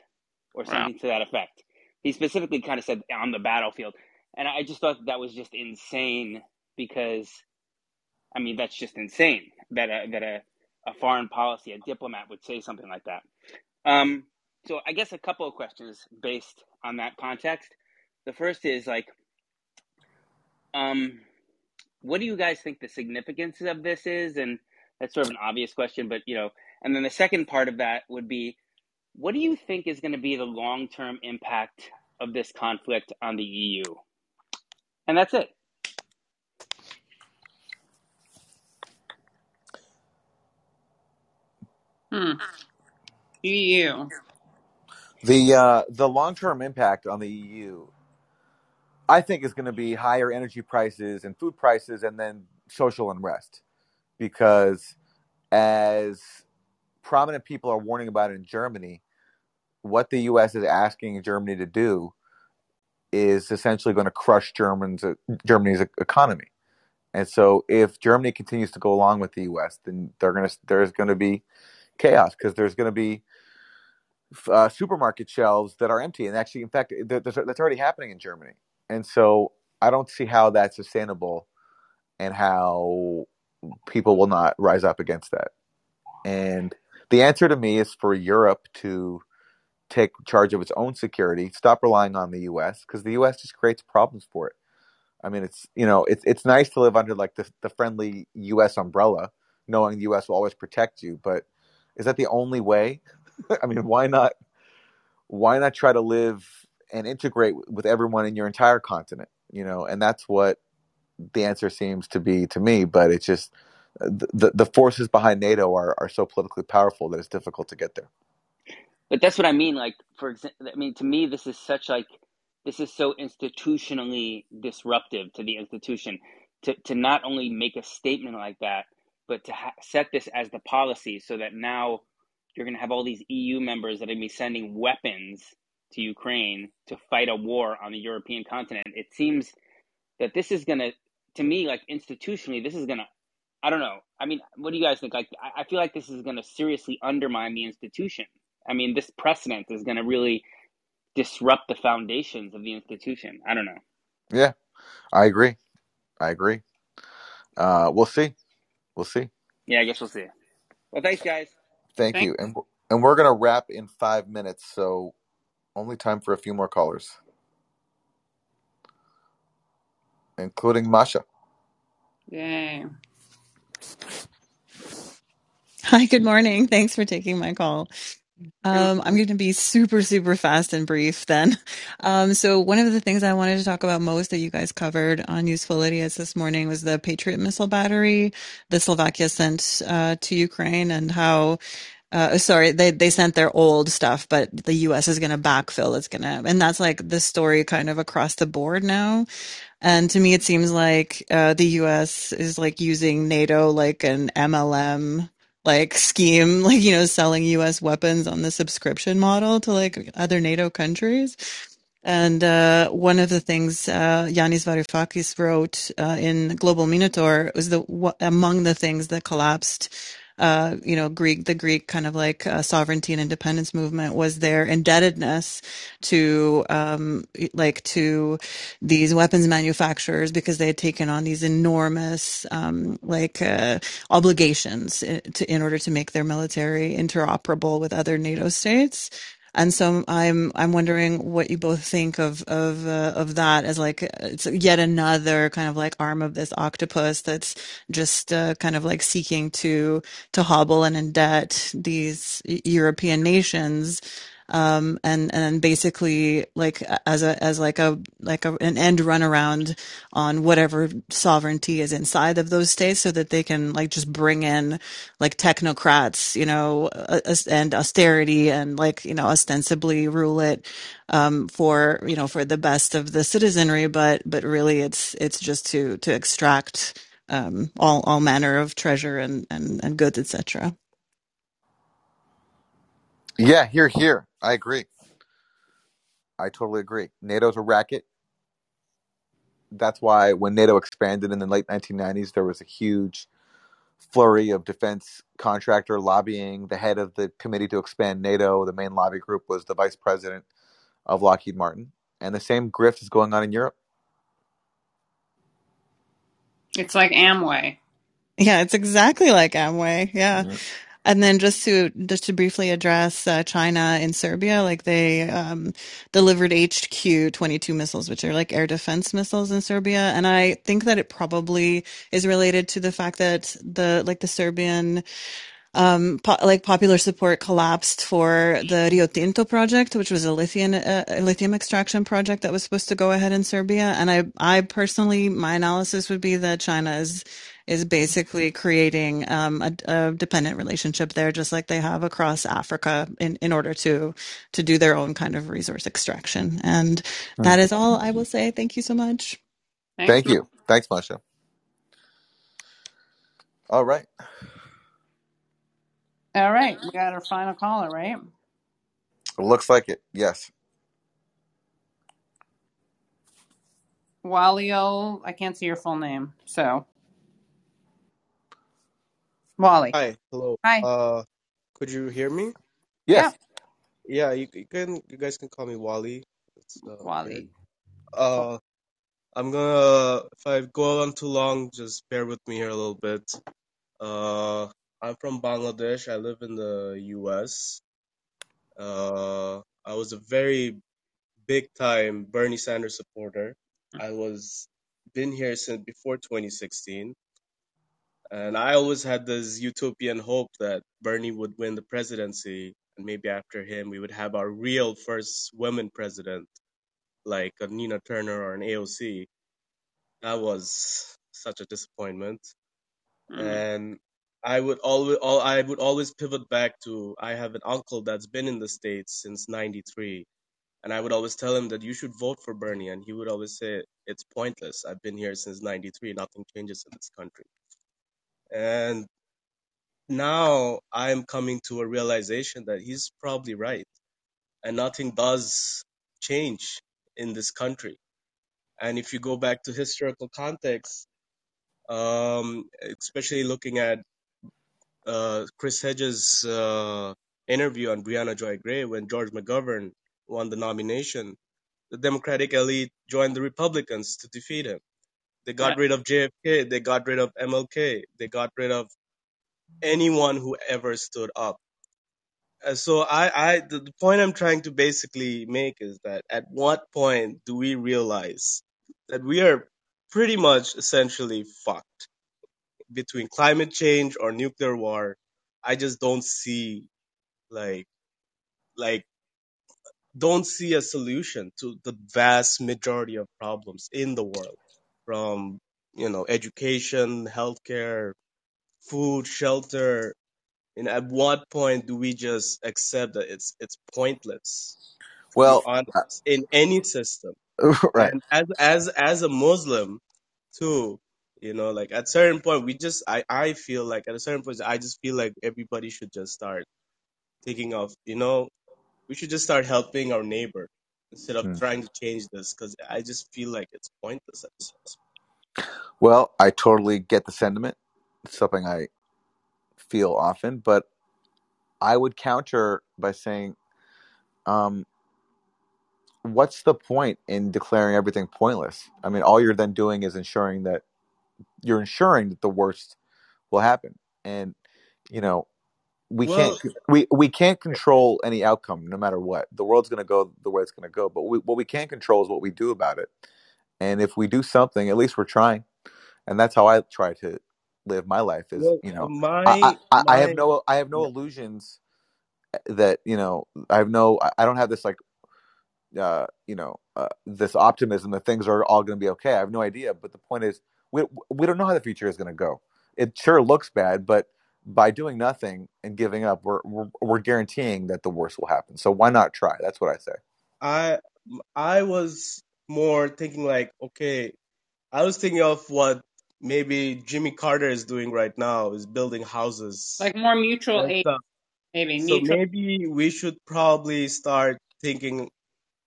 [SPEAKER 18] or
[SPEAKER 1] Wow.
[SPEAKER 18] something to that effect. He specifically kind of said on the battlefield. And I just thought that was just insane because, I mean, that's just insane that a, that a, a foreign policy, a diplomat would say something like that. Um, so I guess a couple of questions based on that context. The first is like, um, what do you guys think the significance of this is? And that's sort of an obvious question, but you know, and then the second part of that would be, what do you think is going to be the long term impact of this conflict on the EU? And that's it.
[SPEAKER 1] Hmm. EU.
[SPEAKER 2] The uh, the long term impact on the EU, I think, is going to be higher energy prices and food prices, and then social unrest, because as prominent people are warning about in Germany, what the U.S. is asking Germany to do is essentially going to crush Germans Germany's economy. And so, if Germany continues to go along with the U.S., then they're going to there's going to be chaos because there's going to be uh, supermarket shelves that are empty, and actually, in fact, that's already happening in Germany. And so, I don't see how that's sustainable, and how people will not rise up against that. And the answer to me is for Europe to take charge of its own security, stop relying on the U.S. because the U.S. just creates problems for it. I mean, it's you know, it's it's nice to live under like the the friendly U.S. umbrella, knowing the U.S. will always protect you. But is that the only way? I mean, why not? Why not try to live and integrate with everyone in your entire continent? You know, and that's what the answer seems to be to me. But it's just uh, the the forces behind NATO are are so politically powerful that it's difficult to get there.
[SPEAKER 18] But that's what I mean. Like, for example, I mean, to me, this is such like this is so institutionally disruptive to the institution to to not only make a statement like that, but to ha- set this as the policy, so that now you're going to have all these EU members that are going to be sending weapons to Ukraine to fight a war on the European continent. It seems that this is going to, to me, like institutionally, this is going to I don't know. I mean, what do you guys think? Like, I feel like this is going to seriously undermine the institution. I mean, this precedent is going to really disrupt the foundations of the institution. I don't know.
[SPEAKER 2] Yeah, I agree. I agree. Uh, we'll see. We'll see.
[SPEAKER 18] Yeah, I guess we'll see. Well, thanks, guys.
[SPEAKER 2] Thank
[SPEAKER 1] Thank-
[SPEAKER 2] you. And and we're gonna wrap in five minutes, so only time for a few more callers, including Masha.
[SPEAKER 1] Yay.
[SPEAKER 19] Hi, good morning. Thanks for taking my call. Um, I'm going to be super, super fast and brief then. Um, so one of the things I wanted to talk about most that you guys covered on Useful Idiots this morning was the Patriot missile battery that Slovakia sent uh, to Ukraine and how uh, sorry, they they sent their old stuff, but the U.S. is going to backfill. It's going to, and that's like the story kind of across the board now. And to me, it seems like uh, the U.S. is like using NATO like an MLM like scheme, like you know, selling U.S. weapons on the subscription model to like other NATO countries. And uh, one of the things uh, Yanis Varoufakis wrote uh, in Global Minotaur was the w- among the things that collapsed. Uh, you know, Greek, the Greek kind of like uh, sovereignty and independence movement was their indebtedness to, um, like to these weapons manufacturers because they had taken on these enormous, um, like, uh, obligations in, to, in order to make their military interoperable with other NATO states. And so I'm I'm wondering what you both think of of uh, of that as like it's yet another kind of like arm of this octopus that's just uh, kind of like seeking to to hobble and indebt these European nations um, and and basically like as a as like a like a, an end run around on whatever sovereignty is inside of those states, so that they can like just bring in like technocrats, you know, and austerity and like you know ostensibly rule it um, for you know for the best of the citizenry, but but really it's it's just to to extract um, all all manner of treasure and and, and goods, etc.
[SPEAKER 2] Yeah, here, here. I agree. I totally agree. NATO's a racket. That's why when NATO expanded in the late 1990s, there was a huge flurry of defense contractor lobbying. The head of the committee to expand NATO, the main lobby group, was the vice president of Lockheed Martin. And the same grift is going on in Europe.
[SPEAKER 1] It's like Amway.
[SPEAKER 19] Yeah, it's exactly like Amway. Yeah.
[SPEAKER 2] Mhm.
[SPEAKER 19] And then just to just to briefly address uh, China and Serbia, like they um, delivered HQ 22 missiles, which are like air defense missiles in Serbia, and I think that it probably is related to the fact that the like the Serbian um, po- like popular support collapsed for the Rio Tinto project, which was a lithium uh, lithium extraction project that was supposed to go ahead in Serbia. And I I personally my analysis would be that China is is basically creating um, a, a dependent relationship there, just like they have across Africa, in in order to to do their own kind of resource extraction. And that is all I will say. Thank you so much.
[SPEAKER 1] Thanks.
[SPEAKER 2] Thank you. Thanks, Masha. All right.
[SPEAKER 1] All right, we got our final caller, right?
[SPEAKER 2] It looks like it. Yes.
[SPEAKER 1] Waliel, I can't see your full name. So, Wally.
[SPEAKER 20] Hi, hello.
[SPEAKER 1] Hi.
[SPEAKER 20] Uh, could you hear me?
[SPEAKER 1] Yeah,
[SPEAKER 2] Yes.
[SPEAKER 20] Yeah, you, you can you guys can call me Wally. It's uh.
[SPEAKER 1] Wally.
[SPEAKER 20] Uh, I'm gonna if I go on too long, just bear with me here a little bit. Uh, I'm from Bangladesh. I live in the US. Uh, I was a very big time Bernie Sanders supporter. I was been here since before 2016. And I always had this utopian hope that Bernie would win the presidency, and maybe after him, we would have our real first woman president, like a Nina Turner or an AOC. That was such a disappointment.
[SPEAKER 1] Mm.
[SPEAKER 20] And I would always, all, I would always pivot back to I have an uncle that's been in the states since '93, and I would always tell him that you should vote for Bernie, and he would always say it's pointless. I've been here since '93. Nothing changes in this country. And now I'm coming to a realization that he's probably right, and nothing does change in this country. And if you go back to historical context, um, especially looking at uh, Chris Hedges' uh, interview on Briahna Joy Gray when George McGovern won the nomination, the Democratic elite joined the Republicans to defeat him. They got
[SPEAKER 1] Right.
[SPEAKER 20] rid of JFK, they got rid of MLK, they got rid of anyone who ever stood up Uh, so I, I the, the point I'm trying to basically make is that at what point do we realize that we are pretty much essentially fucked between climate change or nuclear war? I just don't see like like don't see a solution to the vast majority of problems in the world from you know education, healthcare, food, shelter, And at what point do we just accept that it's it's pointless?
[SPEAKER 2] Well,
[SPEAKER 20] honest, in any system,
[SPEAKER 2] right.
[SPEAKER 20] and as as as a Muslim too, you know, like at certain point, we just I I feel like at a certain point, I just feel like everybody should just start thinking of, you know, we should just start helping our neighbor instead of
[SPEAKER 2] Hmm.
[SPEAKER 20] trying to change this because I just feel like it's pointless at this point.
[SPEAKER 2] Well, I totally get the sentiment. It's something I feel often, but I would counter by saying, um, what's the point in declaring everything pointless? I mean, all you're then doing is ensuring that you're ensuring that the worst will happen. And, you know, we can't we we can't control any outcome no matter what. The world's going to go the way it's going to go, but we, what we can control is what we do about it. And if we do something, at least we're trying. And that's how I try to live my life is,
[SPEAKER 20] well,
[SPEAKER 2] you know, I,
[SPEAKER 20] my
[SPEAKER 2] I, I have no I have no illusions that, you know, I have no I I don't have this like uh, you know, uh, this optimism that things are all going to be okay. I have no idea, but the point is, we we don't know how the future is going to go. It sure looks bad, but by doing nothing and giving up, we're, we're we're guaranteeing that the worst will happen. So why not try? That's what I say.
[SPEAKER 20] I I was more thinking like, okay, I was thinking of what maybe Jimmy Carter is doing right now is building houses
[SPEAKER 1] Like more mutual aid,
[SPEAKER 20] stuff.
[SPEAKER 1] maybe
[SPEAKER 20] So
[SPEAKER 1] mutual.
[SPEAKER 20] maybe we should probably start thinking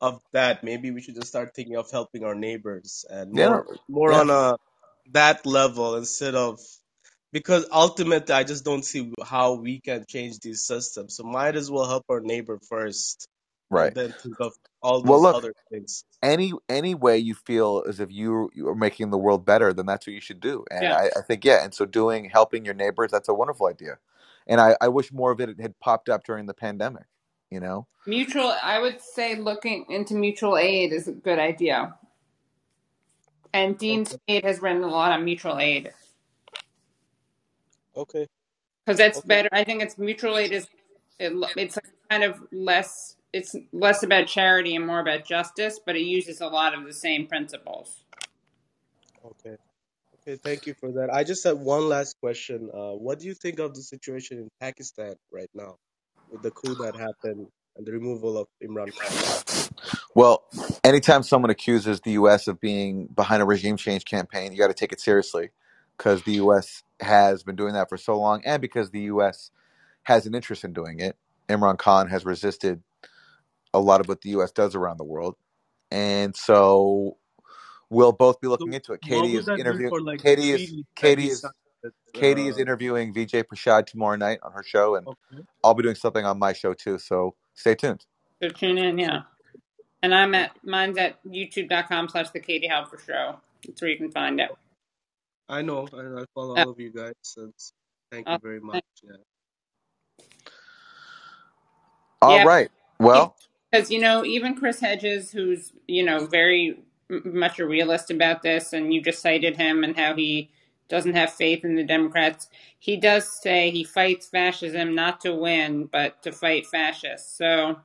[SPEAKER 20] of that. Maybe we should just start thinking of helping our neighbors and
[SPEAKER 2] Yeah,
[SPEAKER 20] more
[SPEAKER 2] no,
[SPEAKER 20] more
[SPEAKER 2] yeah.
[SPEAKER 20] on a that level instead of because ultimately I just don't see how we can change these systems. So might as well help our neighbor first
[SPEAKER 2] Right.
[SPEAKER 20] then think of all
[SPEAKER 2] Well, look,
[SPEAKER 20] other things.
[SPEAKER 2] any any way you feel as if you you are making the world better, then that's what you should do. And
[SPEAKER 1] Yeah.
[SPEAKER 2] I, I think yeah, and so doing helping your neighbors, that's a wonderful idea. And I, I wish more of it had popped up during the pandemic. You know,
[SPEAKER 1] Mutual, I would say looking into mutual aid is a good idea. And Dean
[SPEAKER 20] Okay.
[SPEAKER 1] Spade has written a lot on mutual aid
[SPEAKER 20] Okay.
[SPEAKER 1] because that's
[SPEAKER 20] Okay.
[SPEAKER 1] better. I think it's mutual aid is it, it's kind of less it's less about charity and more about justice, but it uses a lot of the same principles.
[SPEAKER 20] Okay. Okay. Thank you for that. I just had one last question. Uh, what do you think of the situation in Pakistan right now with the coup that happened and the removal of Imran Khan?
[SPEAKER 2] well, anytime someone accuses the U.S. of being behind a regime change campaign, you got to take it seriously because the U.S. has been doing that for so long, and because the U.S. has an interest in doing it. Imran Khan has resisted a lot of what the U.S. does around the world, and so we'll both be looking
[SPEAKER 20] So
[SPEAKER 2] into it. Katie is interviewing.
[SPEAKER 20] like
[SPEAKER 2] Katie is Katie is
[SPEAKER 20] signed
[SPEAKER 2] Katie is
[SPEAKER 20] uh
[SPEAKER 2] interviewing Vijay Prashad tomorrow night on her show, and
[SPEAKER 20] okay.
[SPEAKER 2] I'll be doing something on my show too. So stay tuned.
[SPEAKER 1] So tune in, yeah. And I'm at mine's at youtube.com slash the Katie Halper Show. That's where you can find it.
[SPEAKER 20] I know, I, I follow
[SPEAKER 1] Uh,
[SPEAKER 20] all of you guys. And thank you very much. Yeah.
[SPEAKER 2] All
[SPEAKER 1] Yeah,
[SPEAKER 2] right. Well,
[SPEAKER 1] because you know, even Chris Hedges, who's you know very much a realist about this, and you just cited him and how he doesn't have faith in the Democrats. He does say he fights fascism not to win, but to fight fascists. So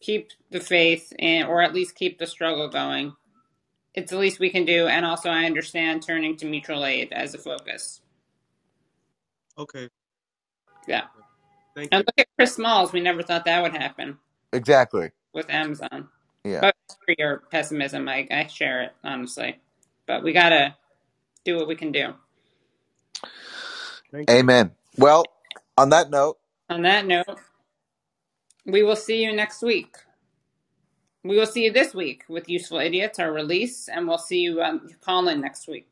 [SPEAKER 1] keep the faith, and or at least keep the struggle going. It's the least we can do, and also I understand turning to mutual aid as a focus.
[SPEAKER 20] Okay.
[SPEAKER 1] Yeah,
[SPEAKER 20] Thank
[SPEAKER 1] and
[SPEAKER 20] you.
[SPEAKER 1] look at Chris Smalls. We never thought that would happen
[SPEAKER 2] exactly.
[SPEAKER 1] with Amazon.
[SPEAKER 2] Yeah.
[SPEAKER 1] But for your pessimism, I, I share it honestly. But we gotta do what we can do.
[SPEAKER 20] Thank you.
[SPEAKER 2] Amen. Well, on that note,
[SPEAKER 1] On that note, we will see you next week. We will see you this week with Useful Idiots, our release, and we'll see you um, call in next week.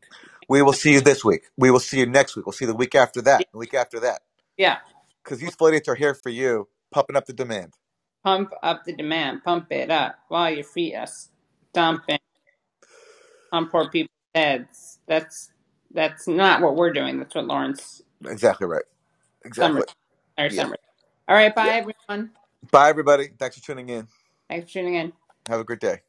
[SPEAKER 2] we will see you this week. We will see you next week. We'll see you the week after that, the week after that.
[SPEAKER 1] Yeah,
[SPEAKER 2] Because useful idiots are here for you, pumping up the demand.
[SPEAKER 1] pump up the demand, pump it up while your feet are stomping on poor people's heads. That's that's not what we're doing. That's what Lawrence
[SPEAKER 2] Exactly right. Exactly.
[SPEAKER 1] Summers or
[SPEAKER 2] Yeah.
[SPEAKER 1] All right, bye
[SPEAKER 2] Yeah.
[SPEAKER 1] everyone.
[SPEAKER 2] Bye, everybody. Thanks for tuning in.
[SPEAKER 1] Thanks for tuning in.
[SPEAKER 2] Have a great day.